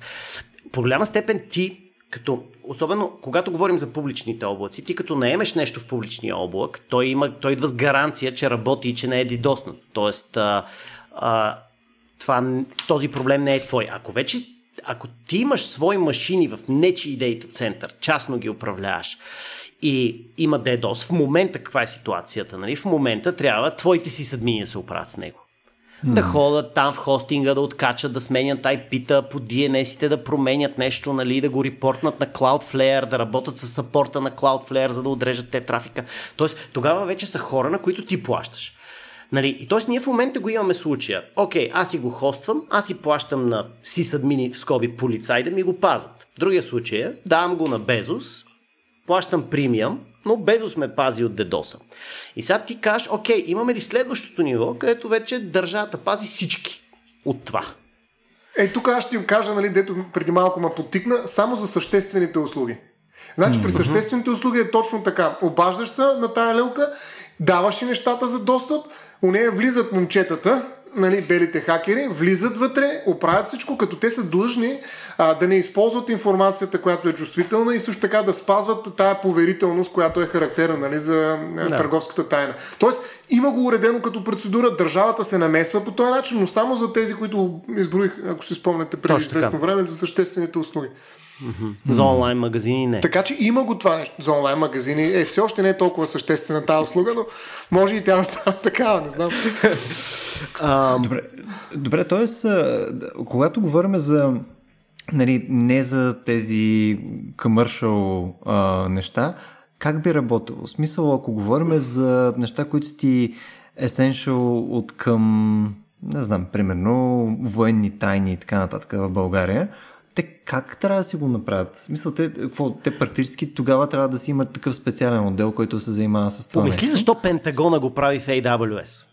по голяма степен ти, като, особено когато говорим за публичните облаци, ти като наемеш нещо в публичния облак, той, има, той идва с гаранция, че работи и че не е дидоснат. Тоест, а, а, това, този проблем не е твой. Ако вече ако ти имаш свои машини в нечи дейта център, частно ги управляваш и има DDoS, в момента каква е ситуацията? Нали? В момента трябва твоите си съдмини да се оправят с него. Да ходят там в хостинга, да откачат, да сменят IP-та по DNS-ите, да променят нещо, нали, да го репортнат на Cloudflare, да работят с сапорта на Cloudflare, за да отрежат те трафика. Тоест, тогава вече са хора, на които ти плащаш. Нали, и т.е. ние в момента го имаме случая. Окей, аз си го хоствам, аз си плащам на сисадмини в скоби полицай да ми го пазят. Другия случай е, давам го на Безос, плащам премиум, но Безос ме пази от дедоса. И сега ти кажеш, окей, имаме ли следващото ниво, където вече държавата пази всички от това. Е, тук аз ще им кажа, нали, дето преди малко ме подтикна, само за съществените услуги. Значи при съществените услуги е точно така. Обаждаш се на тая лелка, даваш и нещата за достъп, у нея влизат момчетата, нали, белите хакери, влизат вътре, оправят всичко, като те са длъжни а, да не използват информацията, която е чувствителна и също така да спазват тая поверителност, която е характерна нали, за да. търговската тайна. Тоест, има го уредено като процедура, държавата се намесва по този начин, но само за тези, които изброих, ако си спомняте преди известно време, за съществените услуги. За онлайн магазини не. Така че има го това нещо за онлайн магазини. Е, все още не е толкова съществена тази услуга, но може и тя да стане такава, не знам. А, Добре, добре т.е. когато говорим за нали, не за тези commercial а, неща, как би работило? В смисъл, ако говорим за неща, които са ти essential от към, не знам, примерно военни тайни и така нататък в България, те как трябва да си го направят? В смисъл, те, какво, те практически тогава трябва да си имат такъв специален отдел, който се занимава с това Помисли защо Пентагона го прави в AWS.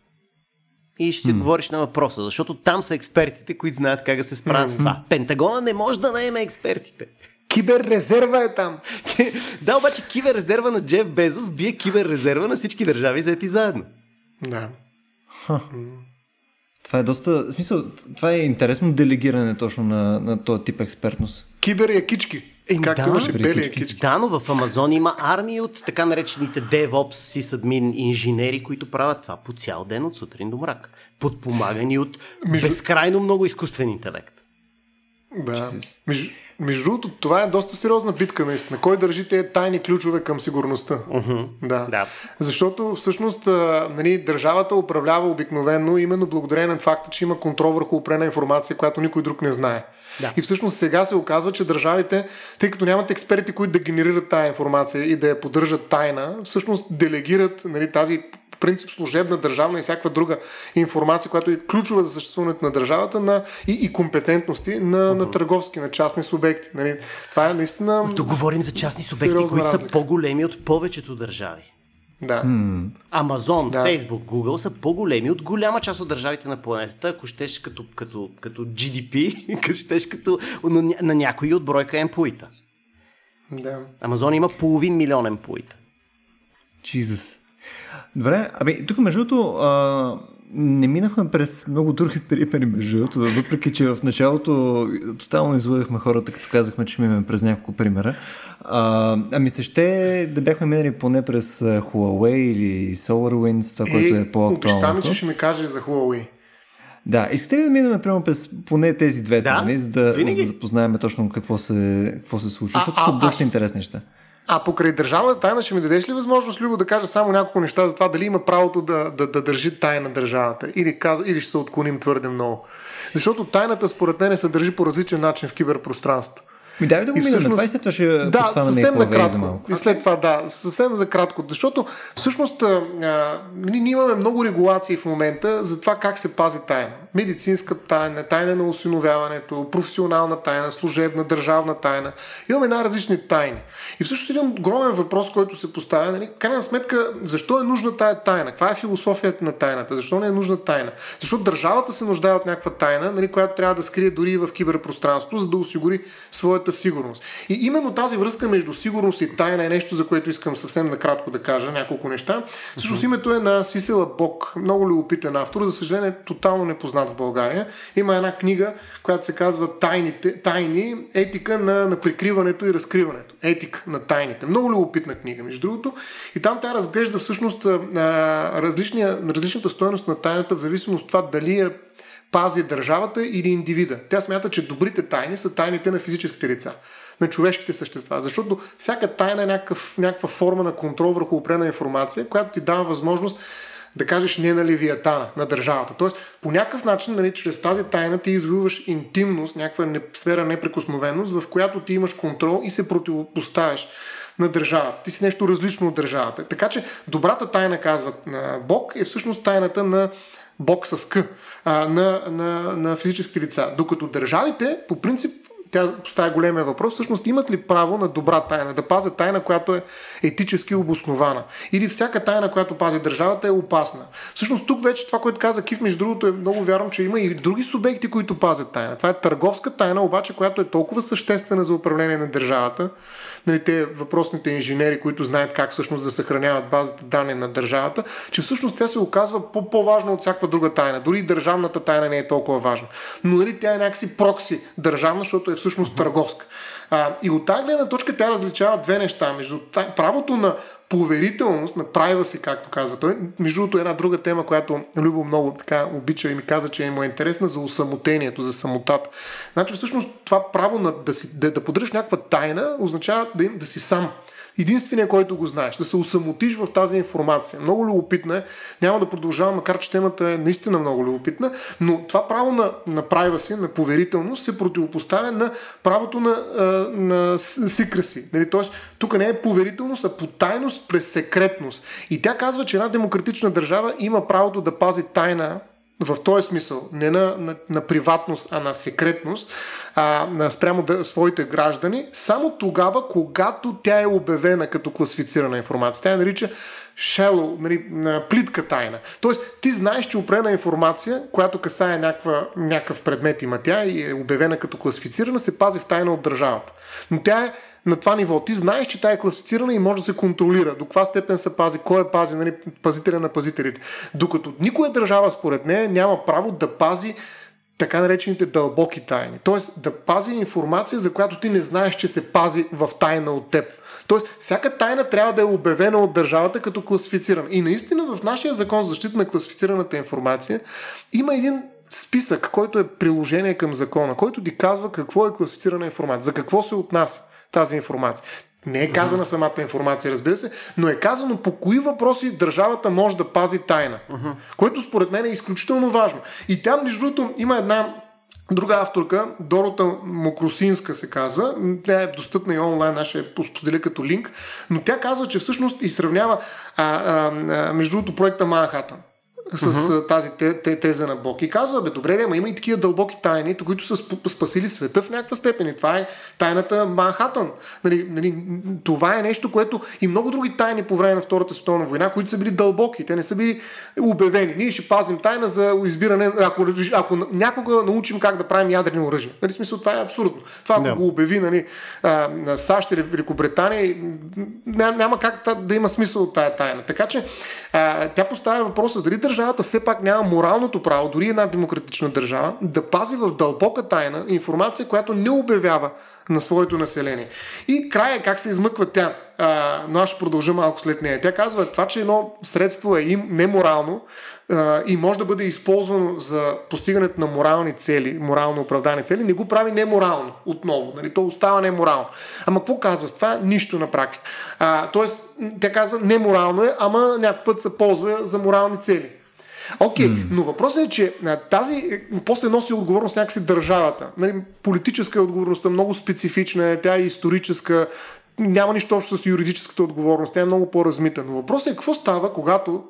И ще си говориш на въпроса, защото там са експертите, които знаят как да се справят с това. Пентагона не може да наеме експертите. Киберрезерва е там. да, обаче киберрезерва на Джеф Безос бие киберрезерва на всички държави заети заедно. Да. Това е доста... В смисъл, това е интересно делегиране точно на, на този тип експертност. Кибер якички. Еми Както да. имаше бели якички. Да, но в Амазон има армии от така наречените DevOps, sysadmin инженери, които правят това по цял ден от сутрин до мрак. Подпомагани от Между- безкрайно много изкуствен интелект. Да. Между, между другото, това е доста сериозна битка, наистина. Кой държи тези тайни ключове към сигурността? Мгм. Да. Да. Защото всъщност нали, държавата управлява обикновено именно благодарение на факта, че има контрол върху опрена информация, която никой друг не знае. Да. И всъщност сега се оказва, че държавите, тъй като нямат експерти, които да генерират тая информация и да я поддържат тайна, всъщност делегират нали, тази принцип служебна, държавна и всякаква друга информация, която е ключова за съществуването на държавата на, и, и компетентности на, uh-huh. на търговски, на частни субекти. Нали. Това е наистина... Тук говорим за частни субекти, които са разлика. по-големи от повечето държави. Да. Амазон, Да. Facebook, Google са по-големи от голяма част от държавите на планетата, ако щеш като, като, като GDP, ако щеш като на, на някои от бройка емпуита. да. Амазон има половин милион емпуита. Jesus. Добре, ами тук между другото а, не минахме през много други примери между другото, въпреки че в началото тотално излъгахме хората, като казахме, че минем през няколко примера. А, ами се ще да бяхме минали поне през Huawei или SolarWinds, това, което е Обещам, по-актуалното. че ще ми кажеш за Huawei. Да, искате ли да минем примерно през поне тези две Да, теми, за да, винаги. за да запознаем точно какво се, какво се случва, А, защото а, са доста интересни неща. А покрай държавната тайна ще ми дадеш ли възможност, Любо, да кажа само няколко неща за това дали има правото да, да, да държи тайна държавата или, каз... или ще се отклоним твърде много. Защото тайната според мен се държи по различен начин в киберпространството. Ми дай да го минем, всъщност- това и след това ще Да, съвсем накратко. малко. И след това, да, съвсем за кратко. Защото всъщност а, а, ние имаме много регулации в момента за това как се пази тайна. Медицинска тайна, тайна на осиновяването, професионална тайна, служебна, държавна тайна. Имаме най-различни тайни. И всъщност един огромен въпрос, който се поставя, нали, крайна сметка, защо е нужна тая тайна? Каква е философията на тайната? Защо не е нужна тайна? Защото държавата се нуждае от някаква тайна, нали, която трябва да скрие дори и в киберпространството, за да осигури своята сигурност. И именно тази връзка между сигурност и тайна е нещо, за което искам съвсем накратко да кажа няколко неща. Всъщност името е на Сисела Бок, много любопитен автор, за съжаление тотално непознат в България. Има една книга, която се казва Тайните, Тайни, етика на, на прикриването и разкриването. Етика на тайните. Много любопитна книга, между другото. И там тя разглежда всъщност различната стоеност на тайната в зависимост от това дали е пази държавата или индивида. Тя смята, че добрите тайни са тайните на физическите лица, на човешките същества, защото всяка тайна е някакъв, някаква форма на контрол върху определена информация, която ти дава възможност да кажеш не на левиатана, на държавата. Тоест, по някакъв начин, нали, чрез тази тайна ти извоюваш интимност, някаква не, сфера неприкосновеност, в която ти имаш контрол и се противопоставяш на държавата. Ти си нещо различно от държавата. Така че добрата тайна, казват на Бог, е всъщност тайната на Бог с К, а, на, на, на физически лица. Докато държавите, по принцип, тя поставя големия въпрос, всъщност имат ли право на добра тайна, да пазят тайна, която е етически обоснована. Или всяка тайна, която пази държавата е опасна. Всъщност тук вече това, което каза Кив, между другото е много вярвам, че има и други субекти, които пазят тайна. Това е търговска тайна, обаче, която е толкова съществена за управление на държавата. Нали, те въпросните инженери, които знаят как всъщност да съхраняват базата данни на държавата, че всъщност тя се оказва по-важна от всяка друга тайна. Дори държавната тайна не е толкова важна. Но нали, тя е някакси прокси държавна, защото е всъщност търговска. А, и от тази гледна точка тя различава две неща. Между правото на поверителност, на privacy, както казва той. Между другото, една друга тема, която Любо много така обича и ми каза, че му е интересна за усамотението, за самотата. Значи всъщност това право на, да, си, да, да поддържаш някаква тайна означава да, им, да си сам. Единственият, който го знаеш, да се усамотиш в тази информация. Много любопитна е. Няма да продължавам, макар че темата е наистина много любопитна, но това право на, на privacy, на поверителност се противопоставя на правото на, на secrecy. Нали? Тоест, тук не е поверителност, а потайност през секретност. И тя казва, че една демократична държава има правото да пази тайна в този смисъл, не на, на, на приватност, а на секретност, а, на спрямо да, своите граждани, само тогава, когато тя е обявена като класифицирана информация. Тя я нарича shallow, нали, на плитка тайна. Тоест, ти знаеш, че опрена информация, която касае някаква, някакъв предмет има тя и е обявена като класифицирана, се пази в тайна от държавата. Но тя е на това ниво. Ти знаеш, че тя е класифицирана и може да се контролира. До каква степен се пази, кой е пази, нали, пазителя на пазителите. Докато никоя държава, според нея, няма право да пази така наречените дълбоки тайни. Тоест да пази информация, за която ти не знаеш, че се пази в тайна от теб. Тоест, всяка тайна трябва да е обявена от държавата като класифицирана. И наистина в нашия закон за защита на класифицираната информация има един списък, който е приложение към закона, който ти казва какво е класифицирана информация, за какво се отнася тази информация. Не е казана самата информация, разбира се, но е казано по кои въпроси държавата може да пази тайна. Което според мен е изключително важно. И тя, между другото, има една Друга авторка, Дорота Мокросинска се казва, тя е достъпна и онлайн, аз ще я споделя като линк, но тя казва, че всъщност и сравнява а, а, а, между другото проекта Манхатън с uh-huh. тази те, те, теза на Бог. И казва, бе, добре, ама има и такива дълбоки тайни, които са сп- спасили света в някаква степен. И това е тайната Манхатън. Нали, нали, това е нещо, което и много други тайни по време на Втората световна война, които са били дълбоки. Те не са били обявени. Ние ще пазим тайна за избиране, ако, ако някога научим как да правим ядрени оръжия. Нали, смисъл, това е абсурдно. Това, ако Да. го обяви нали, а, на САЩ или Великобритания, няма, как да има смисъл от тая тайна. Така че тя поставя въпроса дали държавата все пак няма моралното право, дори една демократична държава, да пази в дълбока тайна информация, която не обявява на своето население. И края как се измъква тя, а, но аз ще продължа малко след нея. Тя казва, това, че едно средство е им неморално а, и може да бъде използвано за постигането на морални цели, морално оправдани цели, не го прави неморално отново. Нали? То остава неморално. Ама какво казва с това? Нищо на практика. А, тоест, тя казва, неморално е, ама някой път се ползва за морални цели. Окей, okay, mm. но въпросът е, че тази после носи отговорност някакси държавата. Нали, политическа е отговорността, много специфична е, тя е историческа, няма нищо общо с юридическата отговорност, тя е много по-размита. Но въпросът е какво става, когато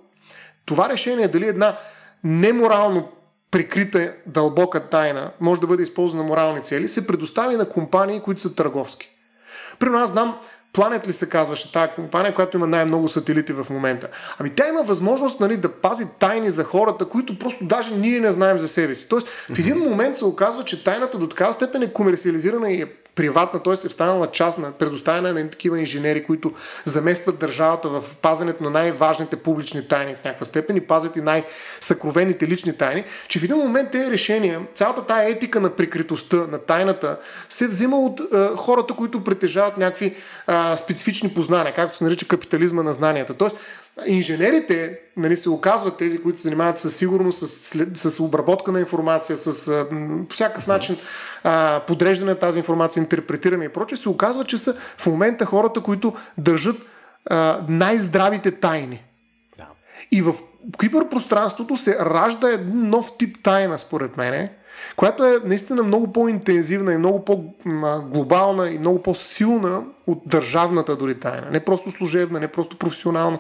това решение, дали една неморално прикрита дълбока тайна може да бъде използвана на морални цели, се предостави на компании, които са търговски. При нас знам Planet ли се казваше тази компания, която има най-много сателити в момента? Ами тя има възможност нали, да пази тайни за хората, които просто даже ние не знаем за себе си. Тоест в един момент се оказва, че тайната до такава степен е комерциализирана и е приватна, т.е. е станала частна, предоставена на такива инженери, които заместват държавата в пазенето на най-важните публични тайни в някаква степен и пазят и най-съкровените лични тайни, че в един момент тези решения, цялата тая етика на прикритостта, на тайната, се взима от е, хората, които притежават някакви е, специфични познания, както се нарича капитализма на знанията. Тоест, Инженерите нали, се оказват тези, които се занимават с сигурност, с, с обработка на информация, с а, по всякакъв начин а, подреждане на тази информация, интерпретиране и прочее, се оказва, че са в момента хората, които държат а, най-здравите тайни. Да. И в киберпространството се ражда един нов тип тайна, според мен, която е наистина много по-интензивна и много по-глобална и много по-силна от държавната дори тайна. Не просто служебна, не просто професионална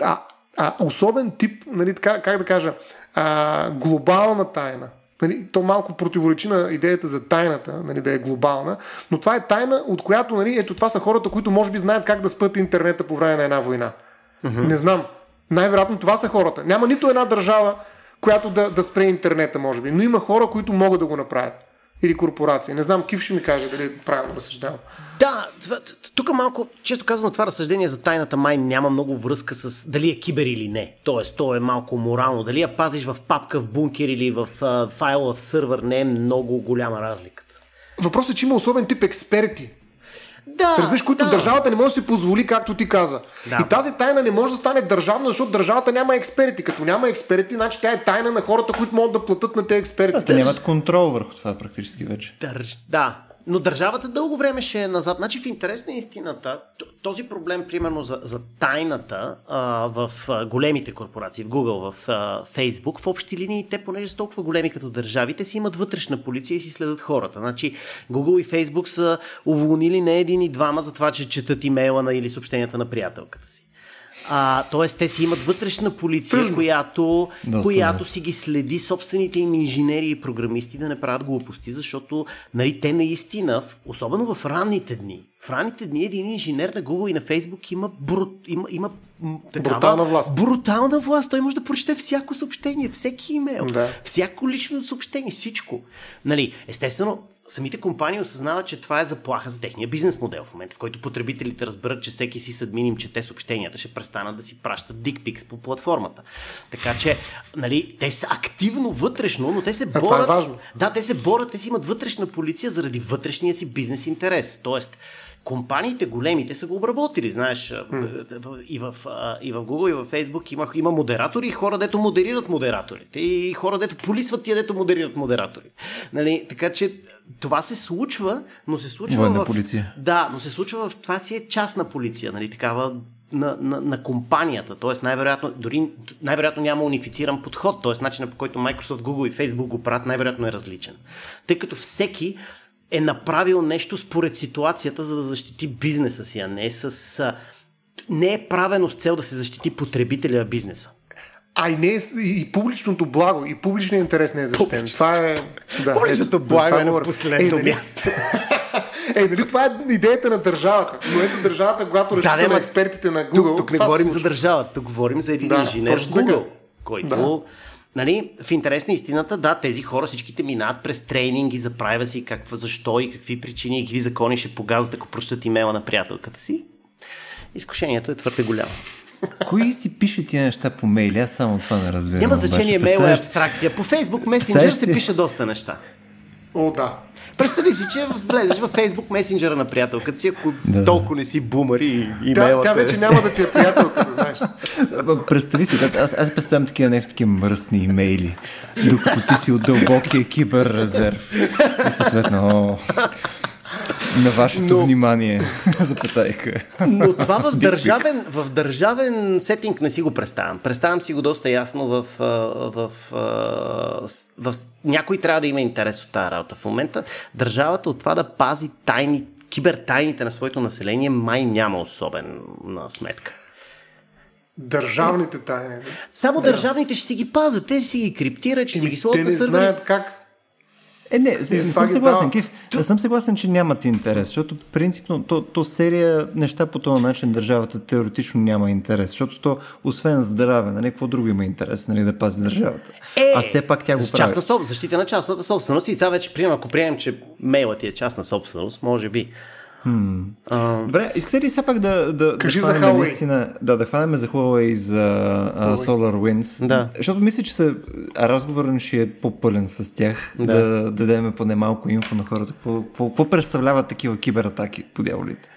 а, а особен тип, нали, така, как да кажа, а, глобална тайна. Нали, то малко противоречи на идеята за тайната, нали, да е глобална, но това е тайна, от която, нали, ето това са хората, които може би знаят как да спът интернета по време на една война. Mm-hmm. Не знам. Най-вероятно това са хората. Няма нито една държава, която да, да спре интернета, може би, но има хора, които могат да го направят или корпорации. Не знам, Кив ще ми каже дали правилно разсъждавам. Да, тук малко, често казано, това разсъждение за тайната май няма много връзка с дали е кибер или не. Тоест, то е малко морално. Дали я пазиш в папка, в бункер или в uh, файла в сървър, не е много голяма разликата. Въпросът е, че има особен тип експерти, да, Разбираш, които да. държавата не може да си позволи, както ти каза. Да. И тази тайна не може да стане държавна, защото държавата няма експерти. Като няма експерти, значи тя е тайна на хората, които могат да платят на тези експерти. Да, те нямат контрол върху това практически вече. Държ... Да, но държавата дълго време ще е назад. Значи в интерес на истината, този проблем, примерно за, за тайната а, в а, големите корпорации, в Google, в а, Facebook, в общи линии, те, понеже са толкова големи като държавите, си имат вътрешна полиция и си следят хората. Значи Google и Facebook са уволнили не един и двама за това, че четат имейла на или съобщенията на приятелката си. А, тоест, те си имат вътрешна полиция, която, която си ги следи собствените им инженери и програмисти да не правят глупости, защото нали, те наистина, особено в ранните дни, в ранните дни един инженер на Google и на Facebook има, брут, има, има такава, брутална власт. Брутална власт. Той може да прочете всяко съобщение, всеки имейл, да. всяко лично съобщение, всичко. Нали, естествено, самите компании осъзнават, че това е заплаха за техния бизнес модел в момента, в който потребителите разберат, че всеки си съдмин им чете съобщенията, ще престанат да си пращат дикпикс по платформата. Така че, нали, те са активно вътрешно, но те се борят. това е важно. Да, те се борят, те си имат вътрешна полиция заради вътрешния си бизнес интерес. Тоест, компаниите големите са го обработили, знаеш, mm. и, в, и в Google, и в Facebook има, има модератори и хора, дето модерират модераторите, и хора, дето полисват тия, дето модерират модератори. Нали? Така че това се случва, но се случва Военна в... полиция. Да, но се случва в... Това си е частна полиция, нали? такава на, на, на компанията. Тоест, най-вероятно, дори най-вероятно няма унифициран подход. Тоест, начинът по който Microsoft, Google и Facebook го правят, най-вероятно е различен. Тъй като всеки е направил нещо според ситуацията, за да защити бизнеса си, а не с... Не е правено с цел да се защити потребителя на бизнеса. А и, не е, и публичното благо, и публичният интерес не е защитен. Това е... Да, Публичното благо е на последно е, нали, място. е, нали това е идеята на държавата. Но ето държавата, когато разчита да, на експертите на Google... Тук, тук не говорим за държавата, тук говорим за един да, инженер в Google, който да. Нали, в интерес на истината, да, тези хора всичките минават през тренинги за си, каква, защо и какви причини и какви закони ще погазват, ако прочитат имейла на приятелката си. Изкушението е твърде голямо. Кои си пише тия неща по мейли? Аз само това не разбирам. Няма значение, мейл е абстракция. По Facebook Messenger се пише доста неща. О, да. Представи си, че влезеш във Facebook месенджера на приятелката си, ако Да. толкова не си бумър и Тя, имейлът тя е- вече няма да ти е приятелка, да знаеш. Представи си, да, аз, аз представям такива нещо, такива мръсни имейли, докато ти си от дълбокия киберрезерв. И съответно, о, на вашето Но- внимание, запетайка. Но това в държавен, в държавен сетинг не си го представям. Представям си го доста ясно в, в, в, с- някой трябва да има интерес от тази работа. В момента държавата от това да пази тайни, кибертайните на своето население май няма особена сметка. Държавните тайни. Само държавните ще си ги пазят, те ще си ги криптират, ще си ги Еми, слагат те на не сървъри. знаят как. Е, не, не, не това съм съгласен, Кив. Не съм съгласен, че нямат интерес, защото принципно то, то серия неща по този начин държавата теоретично няма интерес, защото то, освен здраве, нали, какво друго има интерес, нали, да пази държавата. Е, а все пак тя го прави. частна соб, защита на частната собственост. И сега вече, приемам, ако приемем, че мейлът ти е частна собственост, може би. А, Добре, искате ли все пак да, да, Кажи да хванем наистина, да, да хванем за Huawei и за а, SolarWinds? Да. Защото мисля, че се, разговорът ще е по-пълен с тях, да, Да. да дадем поне малко инфо на хората, какво, какво, какво представляват такива кибератаки по дяволите.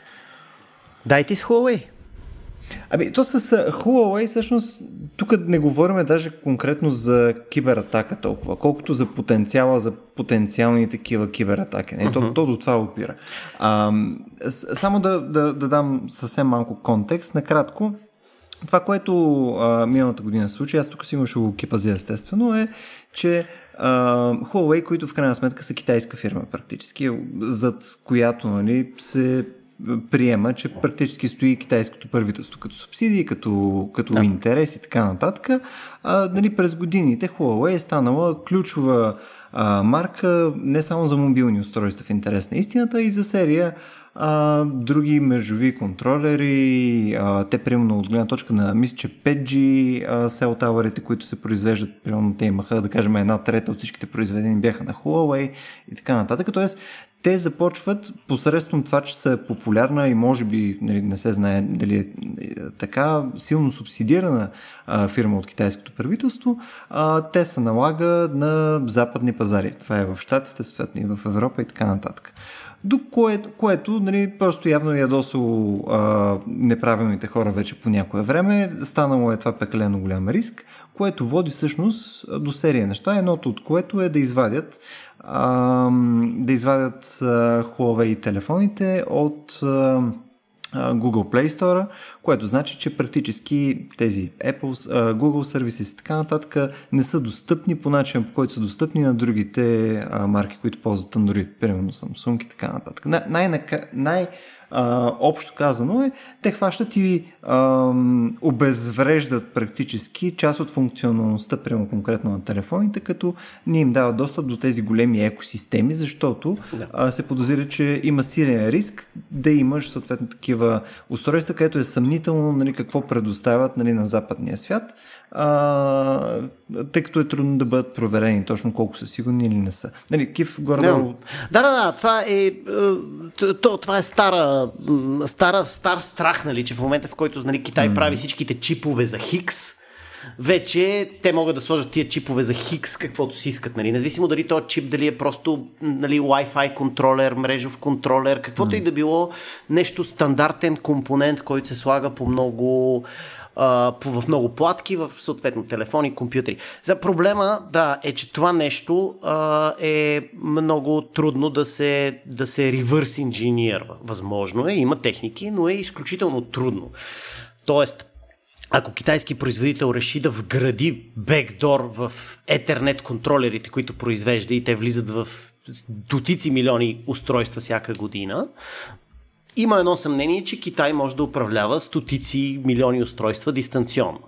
дайте с Huawei. Ами, то с Huawei всъщност, тук не говорим даже конкретно за кибератака толкова, колкото за потенциала, за потенциални такива кибератаки. Не, то, то до това опира. А, само да, да, да дам съвсем малко контекст, накратко. Това, което а, миналата година случи, аз тук сигурно ще го кипазя естествено, е, че а, Huawei, които в крайна сметка са китайска фирма практически, зад която нали, се приема, че практически стои китайското правителство като субсидии, като, като да. интерес и така нататък. А, нали, през годините Huawei е станала ключова а, марка не само за мобилни устройства в интерес на истината, и за серия а, други мрежови контролери, а, те примерно от гледна точка на, мисля, че 5G а, cell tower които се произвеждат, примерно те имаха, да кажем, една трета от всичките произведени бяха на Huawei и така нататък. Тоест, те започват посредством това, че са популярна и може би нали, не се знае дали е е, така силно субсидирана а, фирма от китайското правителство, а, те се налага на западни пазари. Това е в Штатите, съответно и в Европа и така нататък. До кое, което нали, просто явно е ядосало неправилните хора вече по някое време. Станало е това пекалено голям риск, което води всъщност до серия неща. Едното от което е да извадят а, да извадят а, Huawei телефоните от а, Google Play Store, което значи, че практически тези Apple, Google сервиси и така нататък не са достъпни по начин, по който са достъпни на другите марки, които ползват Android, примерно Samsung и така нататък. Най- най- а, общо казано е, те хващат и а, обезвреждат практически част от функционалността, прямо конкретно на телефоните, като не им дават достъп до тези големи екосистеми, защото Да. а, се подозира, че има силен риск да имаш съответно такива устройства, където е съмнително нали, какво предоставят нали, на западния свят, а, тъй като е трудно да бъдат проверени точно колко са сигурни или не са. Нали, Кив горе Да. да, да, да, това е, е, то, това е стара, стара, стар страх, нали, че в момента в който нали, Китай прави всичките чипове за Хикс, вече те могат да сложат тия чипове за Хикс каквото си искат. Нали. Независимо дали този чип дали е просто нали, Wi-Fi контролер, мрежов контролер, каквото и да било нещо стандартен компонент, който се слага по много в много платки, в съответно телефони, компютри. За проблема, да, е, че това нещо а, е много трудно да се, да се ревърс инженерва. Възможно е, има техники, но е изключително трудно. Тоест, ако китайски производител реши да вгради бекдор в Ethernet контролерите, които произвежда и те влизат в дотици милиони устройства всяка година, има едно съмнение, че Китай може да управлява стотици милиони устройства дистанционно.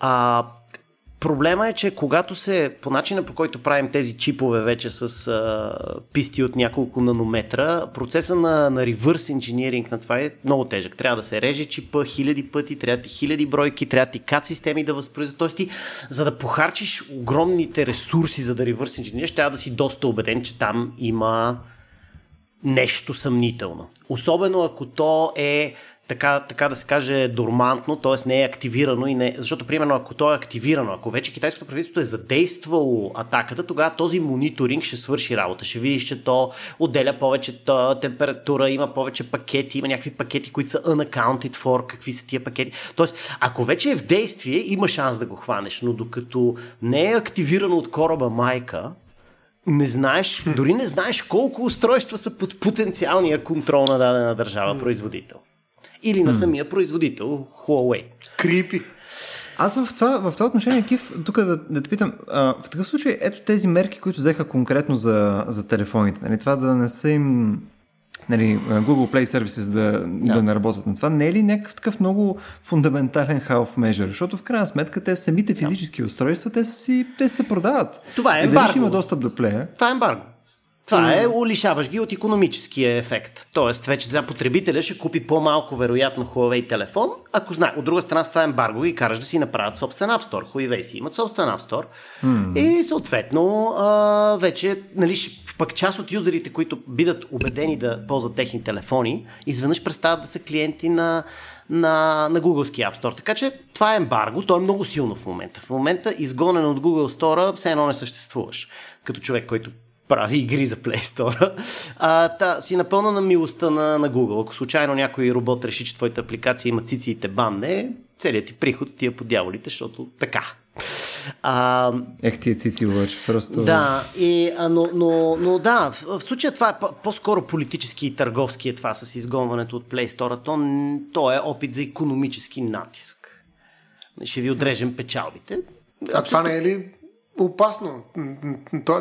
А, проблема е, че когато се, по начина по който правим тези чипове вече с а, писти от няколко нанометра, процеса на, на reverse engineering на това е много тежък. Трябва да се реже чипа хиляди пъти, трябва ти хиляди бройки, трябва ти кат системи да възпроизведат. Тоест ти, за да похарчиш огромните ресурси за да reverse engineer, трябва да си доста убеден, че там има нещо съмнително. Особено ако то е така, така да се каже, дормантно, т.е. не е активирано и не. Защото, примерно, ако то е активирано, ако вече китайското правителство е задействало атаката, тогава този мониторинг ще свърши работа. Ще видиш, че то отделя повече температура, има повече пакети, има някакви пакети, които са unaccounted for, какви са тия пакети. Тоест, ако вече е в действие, има шанс да го хванеш, но докато не е активирано от кораба майка, не знаеш, дори не знаеш колко устройства са под потенциалния контрол на дадена държава производител. Или на самия производител Huawei. Крипи. Аз в това, в това отношение, Кив, тук да, да те питам, а, в такъв случай, ето тези мерки, които взеха конкретно за, за телефоните, нали, това да не са им нали, Google Play Services да, да. да не работят на това, не е ли някакъв такъв много фундаментален half measure? Защото в крайна сметка те самите физически устройства, те, си, те се продават. Това е ембарго. има достъп до плея. Това е ембарго. Това е, улишаваш ги от економическия ефект. Тоест, вече за потребителя ще купи по-малко вероятно Huawei телефон, ако знае. От друга страна, с това ембарго и караш да си направят собствен App Store. Huawei си имат собствен App Store. Mm. И съответно, а, вече, нали, пък част от юзерите, които бидат убедени да ползват техни телефони, изведнъж престават да са клиенти на, на, на Google App Store. Така че това е ембарго, то е много силно в момента. В момента изгонен от Google Store все едно не съществуваш. Като човек, който прави игри за Play Store, а, та, си напълно на милостта на, на Google. Ако случайно някой робот реши, че твоята апликация има цици и те банне, целият ти приход ти е по дяволите, защото така. А, Ех ти е цици обаче, просто... Да, и, а, но, но, но да, в, в случая това е по-скоро политически и търговски е това с изгонването от Play Store. То, то е опит за економически натиск. Ще ви отрежем печалбите. А това не е ли опасно.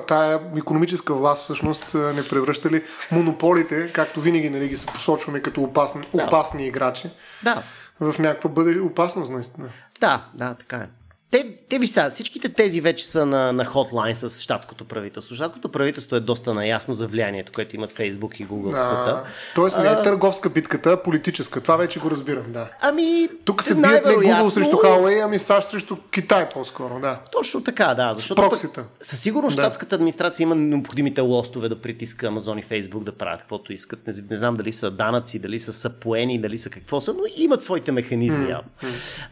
Тая економическа власт всъщност не превръща ли монополите, както винаги нали, ги се посочваме като опасни, да. опасни играчи, да. в някаква бъде опасност наистина. Да, да, така е. Те, те ви са, всичките тези вече са на, на хотлайн с щатското правителство. Щатското правителство е доста наясно за влиянието, което имат Фейсбук и Google в света. Тоест не е търговска битката, а политическа. Това вече го разбирам, да. Ами, Тук се бият не Google срещу Huawei, ами САЩ срещу Китай по-скоро, да. Точно така, да. Защото пък, със сигурност да. щатската администрация има необходимите лостове да притиска Амазон и Фейсбук да правят каквото искат. Не, не знам дали са данъци, дали са сапоени, дали са какво са, но имат своите механизми. Mm-hmm.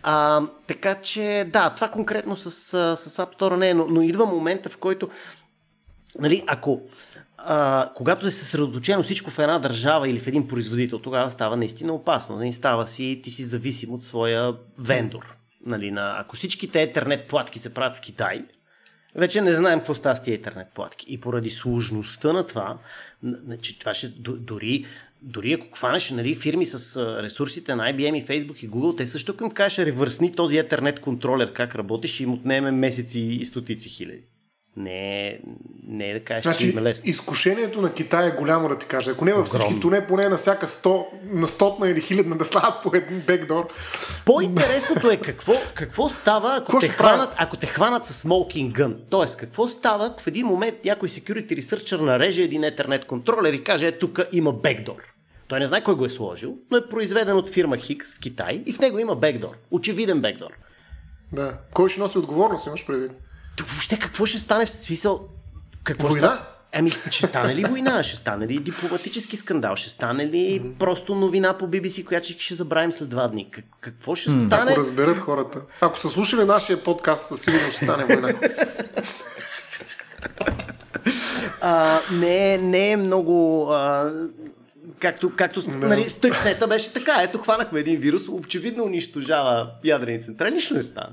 А, така че, да, това това конкретно с, с App Store не е, но, но идва момента, в който, нали, ако а, когато е съсредоточено всичко в една държава или в един производител, тогава става наистина опасно. Нали, става си, ти си зависим от своя вендор. Нали, на, ако всичките етернет платки се правят в Китай, вече не знаем какво става с тези етернет платки. И поради сложността на това, значи, това ще дори дори ако хванеш нали, фирми с ресурсите на IBM и Facebook и Google, те също към кажеш ревърсни този Ethernet контролер как работи, ще им отнеме месеци и стотици хиляди. Не, не е да кажеш, значи, че има лесно. Изкушението на Китай е голямо да ти кажа. Ако не във всички, то не поне на всяка 100, на стотна или хилядна да слагат по един бекдор. По-интересното е какво, какво става, ако какво те, хванат, ако те хванат с smoking gun. Тоест, какво става, ако в един момент някой security researcher нареже един Ethernet контролер и каже, е, тук има бекдор. Той не знае кой го е сложил, но е произведен от фирма Хикс в Китай и в него има бекдор. Очевиден бекдор. Да. Кой ще носи отговорност, имаш предвид? Тук въобще какво ще стане в смисъл? Какво война? Ще... Ами, ще стане ли война? Ще стане ли дипломатически скандал? Ще стане ли mm-hmm. просто новина по BBC, която ще, забравим след два дни? Какво ще mm. стане? Ако разберат хората. Ако са слушали нашия подкаст, със сигурност ще стане война. а, не, не е много. А, както, както no. нали, Стъкснета беше така. Ето, хванахме един вирус, очевидно унищожава ядрени централи, нищо не стана.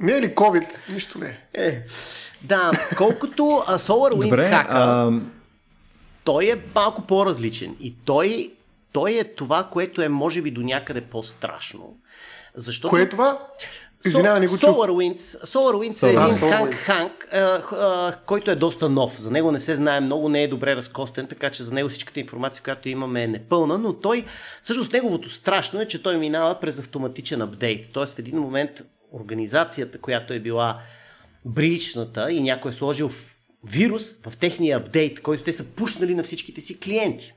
Не е ли COVID? Нищо не е. Да, колкото uh, SolarWinds Добре, хака, а... той е малко по-различен. И той, той е това, което е може би до някъде по-страшно. Защото... Кое е това? Извинявай, не го SolarWinds, SolarWinds е един ханк, ханк който е доста нов. За него не се знае много, не е добре разкостен, така че за него всичката информация, която имаме е непълна, но той, всъщност неговото страшно е, че той минава през автоматичен апдейт. Тоест в един момент организацията, която е била бричната и някой е сложил вирус в техния апдейт, който те са пушнали на всичките си клиенти.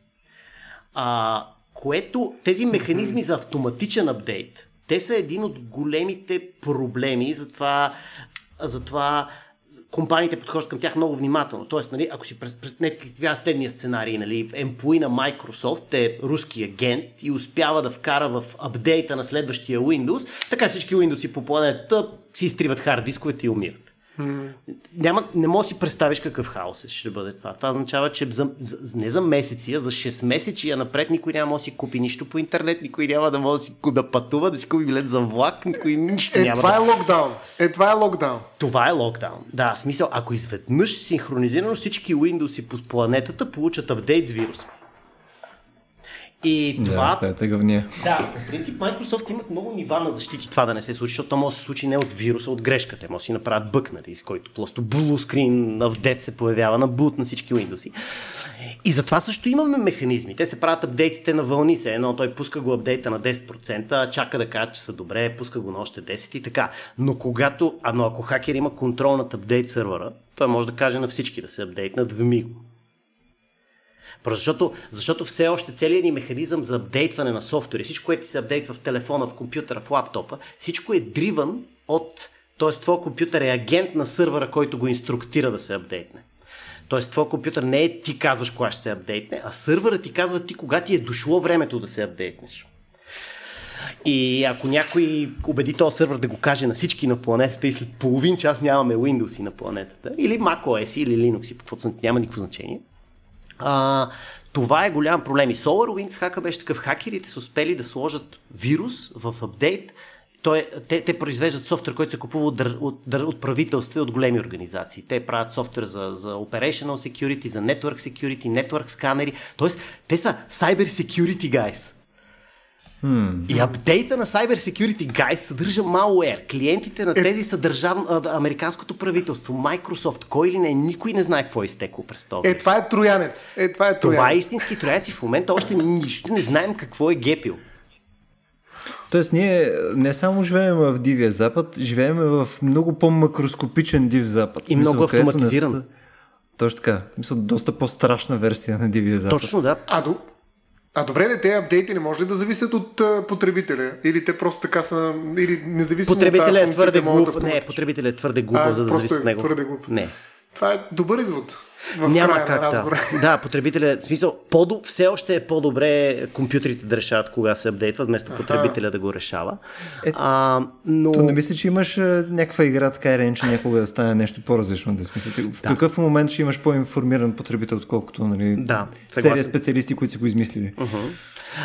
А, което тези механизми за автоматичен апдейт, те са един от големите проблеми за това, за това компаниите подхождат към тях много внимателно. Тоест, нали, ако си представя следния сценарий, нали, емплои на Microsoft е руски агент и успява да вкара в апдейта на следващия Windows, така всички Windows по планета си изтриват хард дисковете и умират. Mm. Няма, не можеш да си представиш какъв хаос ще бъде това. Това означава, че за, за, не за месеци, а за 6 месечи напред никой няма да си купи нищо по интернет, никой няма да може да си да пътува, да си купи билет за влак, никой нищо е, няма. Това да... е локдаун. Е, това е локдаун. Това е локдаун. Да, смисъл, ако изведнъж синхронизирано всички Windows по планетата получат апдейт с вирус. И това... Да, това е. Да, по принцип Microsoft имат много нива на защити това да не се случи, защото то може да се случи не от вируса, от грешката. Може да си направят бък, нали, с който просто блускрин в дет се появява на бут на всички Windows. И затова също имаме механизми. Те се правят апдейтите на вълни се. Едно той пуска го апдейта на 10%, чака да каже, че са добре, пуска го на още 10 и така. Но когато, а но ако хакер има контрол над апдейт сървъра, той може да каже на всички да се апдейтнат в миг. Защото, защото все още целият ни механизъм за апдейтване на софтуери, всичко, което се апдейтва в телефона, в компютъра, в лаптопа, всичко е дриван от... т.е. твой компютър е агент на сървъра, който го инструктира да се апдейтне. Тоест, твой компютър не е ти казваш кога ще се апдейтне, а сървъра ти казва ти кога ти е дошло времето да се апдейтнеш. И ако някой убеди този сървър да го каже на всички на планетата и след половин час нямаме Windows на планетата, или macOS или Linux, каквото няма никакво значение, а, това е голям проблем. И SolarWinds хака беше такъв. Хакерите са успели да сложат вирус в апдейт. Той, те, те произвеждат софтуер, който се купува от, от, от правителства и от големи организации. Те правят софтуер за, за Operational Security, за Network Security, Network сканери. Тоест, те са Cyber Security Guys. Hmm. И апдейта на Cyber Security Guide съдържа malware. Клиентите на е. тези са държав... американското правителство, Microsoft, кой или не, никой не знае какво е изтекло през това. Е, това е троянец. Е, това е троянец. Това е истински троянец и в момента още нищо не знаем какво е гепил. Тоест ние не само живеем в Дивия Запад, живеем в много по-макроскопичен Див Запад. И много автоматизиран. Са... Точно така. Мисля, доста по-страшна версия на Дивия Запад. Точно, да. А, до, а добре, тези апдейти не може ли да зависят от а, потребителя? Или те просто така са... Или независимо потребителя от тази е твърде глуп. Да не, потребителя е твърде глуп, за да зависи от него. Е твърде глуп. Не. Това е добър извод в Няма края как да. Да, потребителя, в смисъл, по все още е по-добре компютрите да решават кога се апдейтват, вместо Аха. потребителя да го решава. Е, а, но... То не мисля, че имаш някаква игра, така или иначе някога да стане нещо по-различно. Да смисъл. В да. какъв момент ще имаш по-информиран потребител, отколкото нали, да, серия специалисти, които си го измислили. Uh-huh.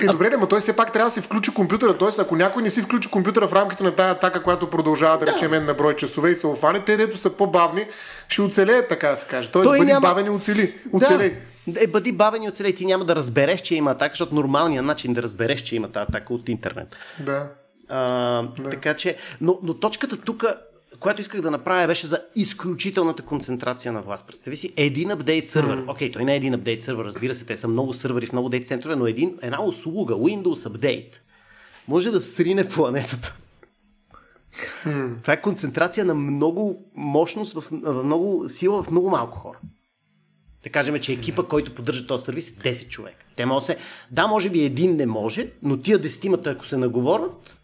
Е, добре, но той все пак трябва да си включи компютъра. Тоест, ако някой не си включи компютъра в рамките на тази атака, която продължава да, да. речем на брой часове и се офане, те, дето са по-бавни, ще оцелеят, така да се каже. Тоест, той бъди няма... бавен и оцели. оцелей. Да. Е, бъди бавен и оцелей. Ти няма да разбереш, че има атака, защото нормалният начин да разбереш, че има тази атака от интернет. Да. А, да. Така че, но, но точката тук която исках да направя, беше за изключителната концентрация на власт. Представи си един апдейт сървър. Окей, okay, той не е един апдейт сървър, разбира се, те са много сървъри в много дейт центрове, но един, една услуга, Windows Update, може да срине планетата. Hmm. Това е концентрация на много мощност, в, в много сила в много малко хора. Да кажем, че екипа, който поддържа този сервис е 10 човека. Те могат се... Да, може би един не може, но тия десетимата, ако се наговорят,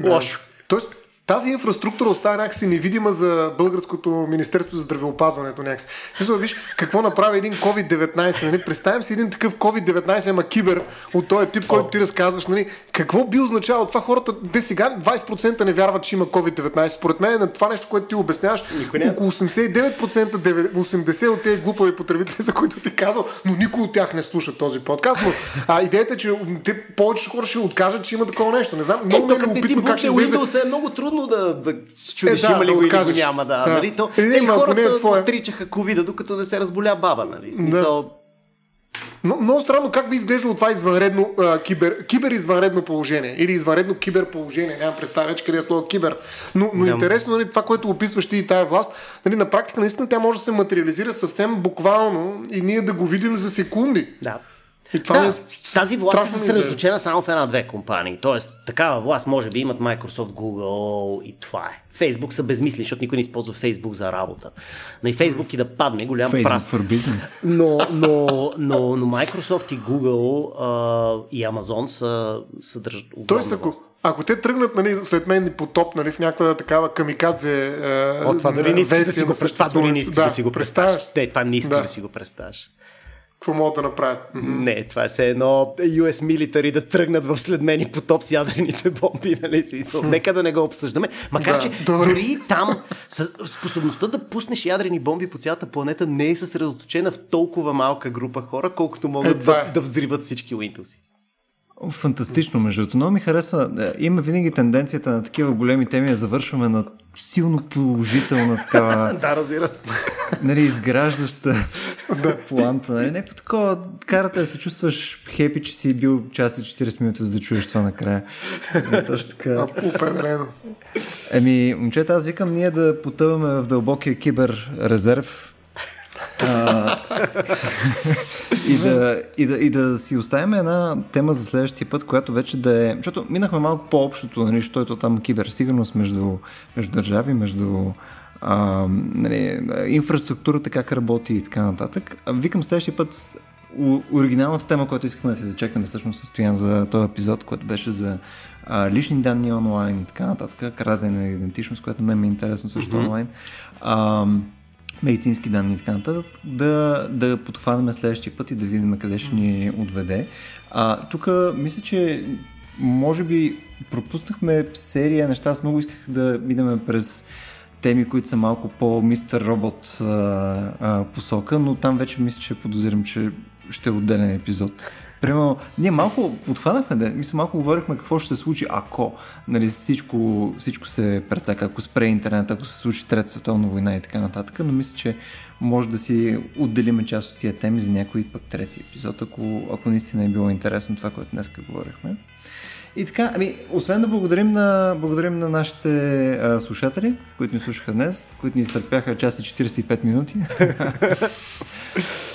да. лошо. Тоест, тази инфраструктура остава някакси невидима за българското Министерство за здравеопазването някакси. Мисля, виж какво направи един COVID-19. Нали? Представям си един такъв COVID-19, ама кибер от този тип, който ти разказваш. Нали? Какво би означавало това? Хората, де сега 20% не вярват, че има COVID-19. Според мен на това нещо, което ти обясняваш, не... около 89%, 80% от тези глупави потребители, за които ти казал, но никой от тях не слуша този подкаст. Но, а идеята е, че те, повече хора ще откажат, че има такова нещо. Не знам, много е, е любопитно как ще Windows е много трудно трудно да, да чудиш е, да, има ли да го или го няма. Да, да. Нали? То, е, те хората не, е отричаха ковида, докато не се разболя баба. Нали? Смисъл, да. Но, много странно как би изглеждало това извънредно а, кибер, кибер извънредно положение или извънредно киберположение. Нямам представа вече къде е слово кибер. Но, но интересно нали, това, което описваш ти и тая власт, нали, на практика наистина тя може да се материализира съвсем буквално и ние да го видим за секунди. Да. И това да, е тази власт е съсредоточена само в една-две компании. Тоест, такава власт може би имат Microsoft, Google и това е. Facebook са безмисли, защото никой не използва Facebook за работа. На и Facebook и да падне голям Facebook прас. for business. Но, но, но, но Microsoft и Google а, и Amazon са, са държат Тоест, ако, ако те тръгнат нали, след мен потоп нали, в някаква такава камикадзе О, това дори не искаш да си го, да, да представяш. Не, това не искаш да. да си го представяш какво могат да направят. Mm-hmm. Не, това е все едно US Military да тръгнат в следмени потоп с ядрените бомби, нали си? Mm-hmm. Нека да не го обсъждаме. Макар, да, че дори. дори там способността да пуснеш ядрени бомби по цялата планета не е съсредоточена в толкова малка група хора, колкото могат е, да, е. да взриват всички Windows. Фантастично, между другото. Много ми харесва. Е, има винаги тенденцията на такива големи теми да завършваме на силно положителна такава... да, разбира се. Нали, изграждаща планта. Нали? Някакво такова, карата да се чувстваш хепи, че си бил час и 40 минути, за да чуеш това накрая. Нали, точно така. Определено. Еми, момчета, аз викам ние да потъваме в дълбокия кибер резерв и, да, и, да, и да си оставим една тема за следващия път, която вече да е... Защото минахме малко по-общото, нали, защото е там киберсигурност между, между държави, между а, нали, инфраструктурата, как работи и така нататък. Викам следващия път оригиналната тема, която искахме да се зачекнем всъщност състоян за този епизод, който беше за а, лични данни онлайн и така нататък, крадене на идентичност, което мен ми е интересно също mm-hmm. онлайн. А, медицински данни и така нататък, да, да подхванаме следващия път и да видим къде ще ни отведе. А, тук мисля, че може би пропуснахме серия неща. Аз много исках да минем през теми, които са малко по мистер робот посока, но там вече мисля, че подозирам, че ще е отделен епизод. Примерно, ние малко подхванахме, да, мисля, малко говорихме какво ще се случи, ако нали, всичко, всичко се прецака, ако спре интернет, ако се случи Трета световна война и така нататък, но мисля, че може да си отделиме част от тия теми за някой пък трети епизод, ако, ако наистина е било интересно това, което днес говорихме. И така, ами, освен да благодарим на, благодарим на нашите а, слушатели, които ни слушаха днес, които ни изтърпяха час и 45 минути.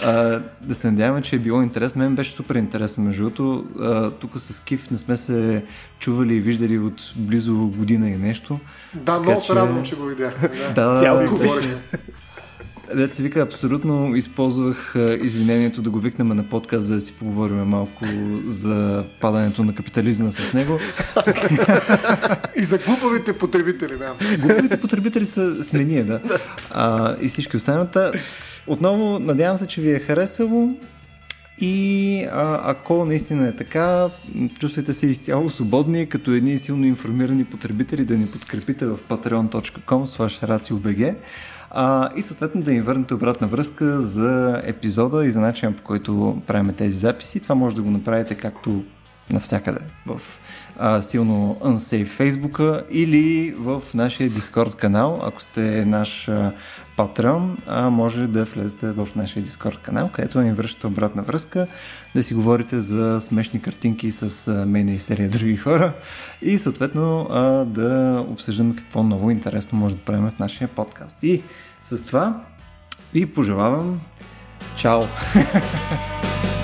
а, да се надяваме, че е било интересно. Мен беше супер интересно, между другото. Тук с Кив не сме се чували и виждали от близо година и нещо. Да, много се радвам, че го видях. Да, да, Цял да, Дете се вика, абсолютно използвах извинението да го викнем на подкаст, за да си поговорим малко за падането на капитализма с него. и за глупавите потребители, да. Глупавите потребители са сме ние, да. А, и всички останалата. Отново, надявам се, че ви е харесало. И а, ако наистина е така, чувствайте се изцяло свободни, като едни силно информирани потребители да ни подкрепите в patreon.com slash а, и съответно да ни върнете обратна връзка за епизода и за начина по който правим тези записи. Това може да го направите както навсякъде в а, силно Unsafe Facebook или в нашия Discord канал. Ако сте наш а, патрон, а, може да влезете в нашия Discord канал, където ни връщате обратна връзка, да си говорите за смешни картинки с а, мен и серия други хора и съответно а, да обсъждаме какво ново интересно може да правим в нашия подкаст. И с това ви пожелавам чао!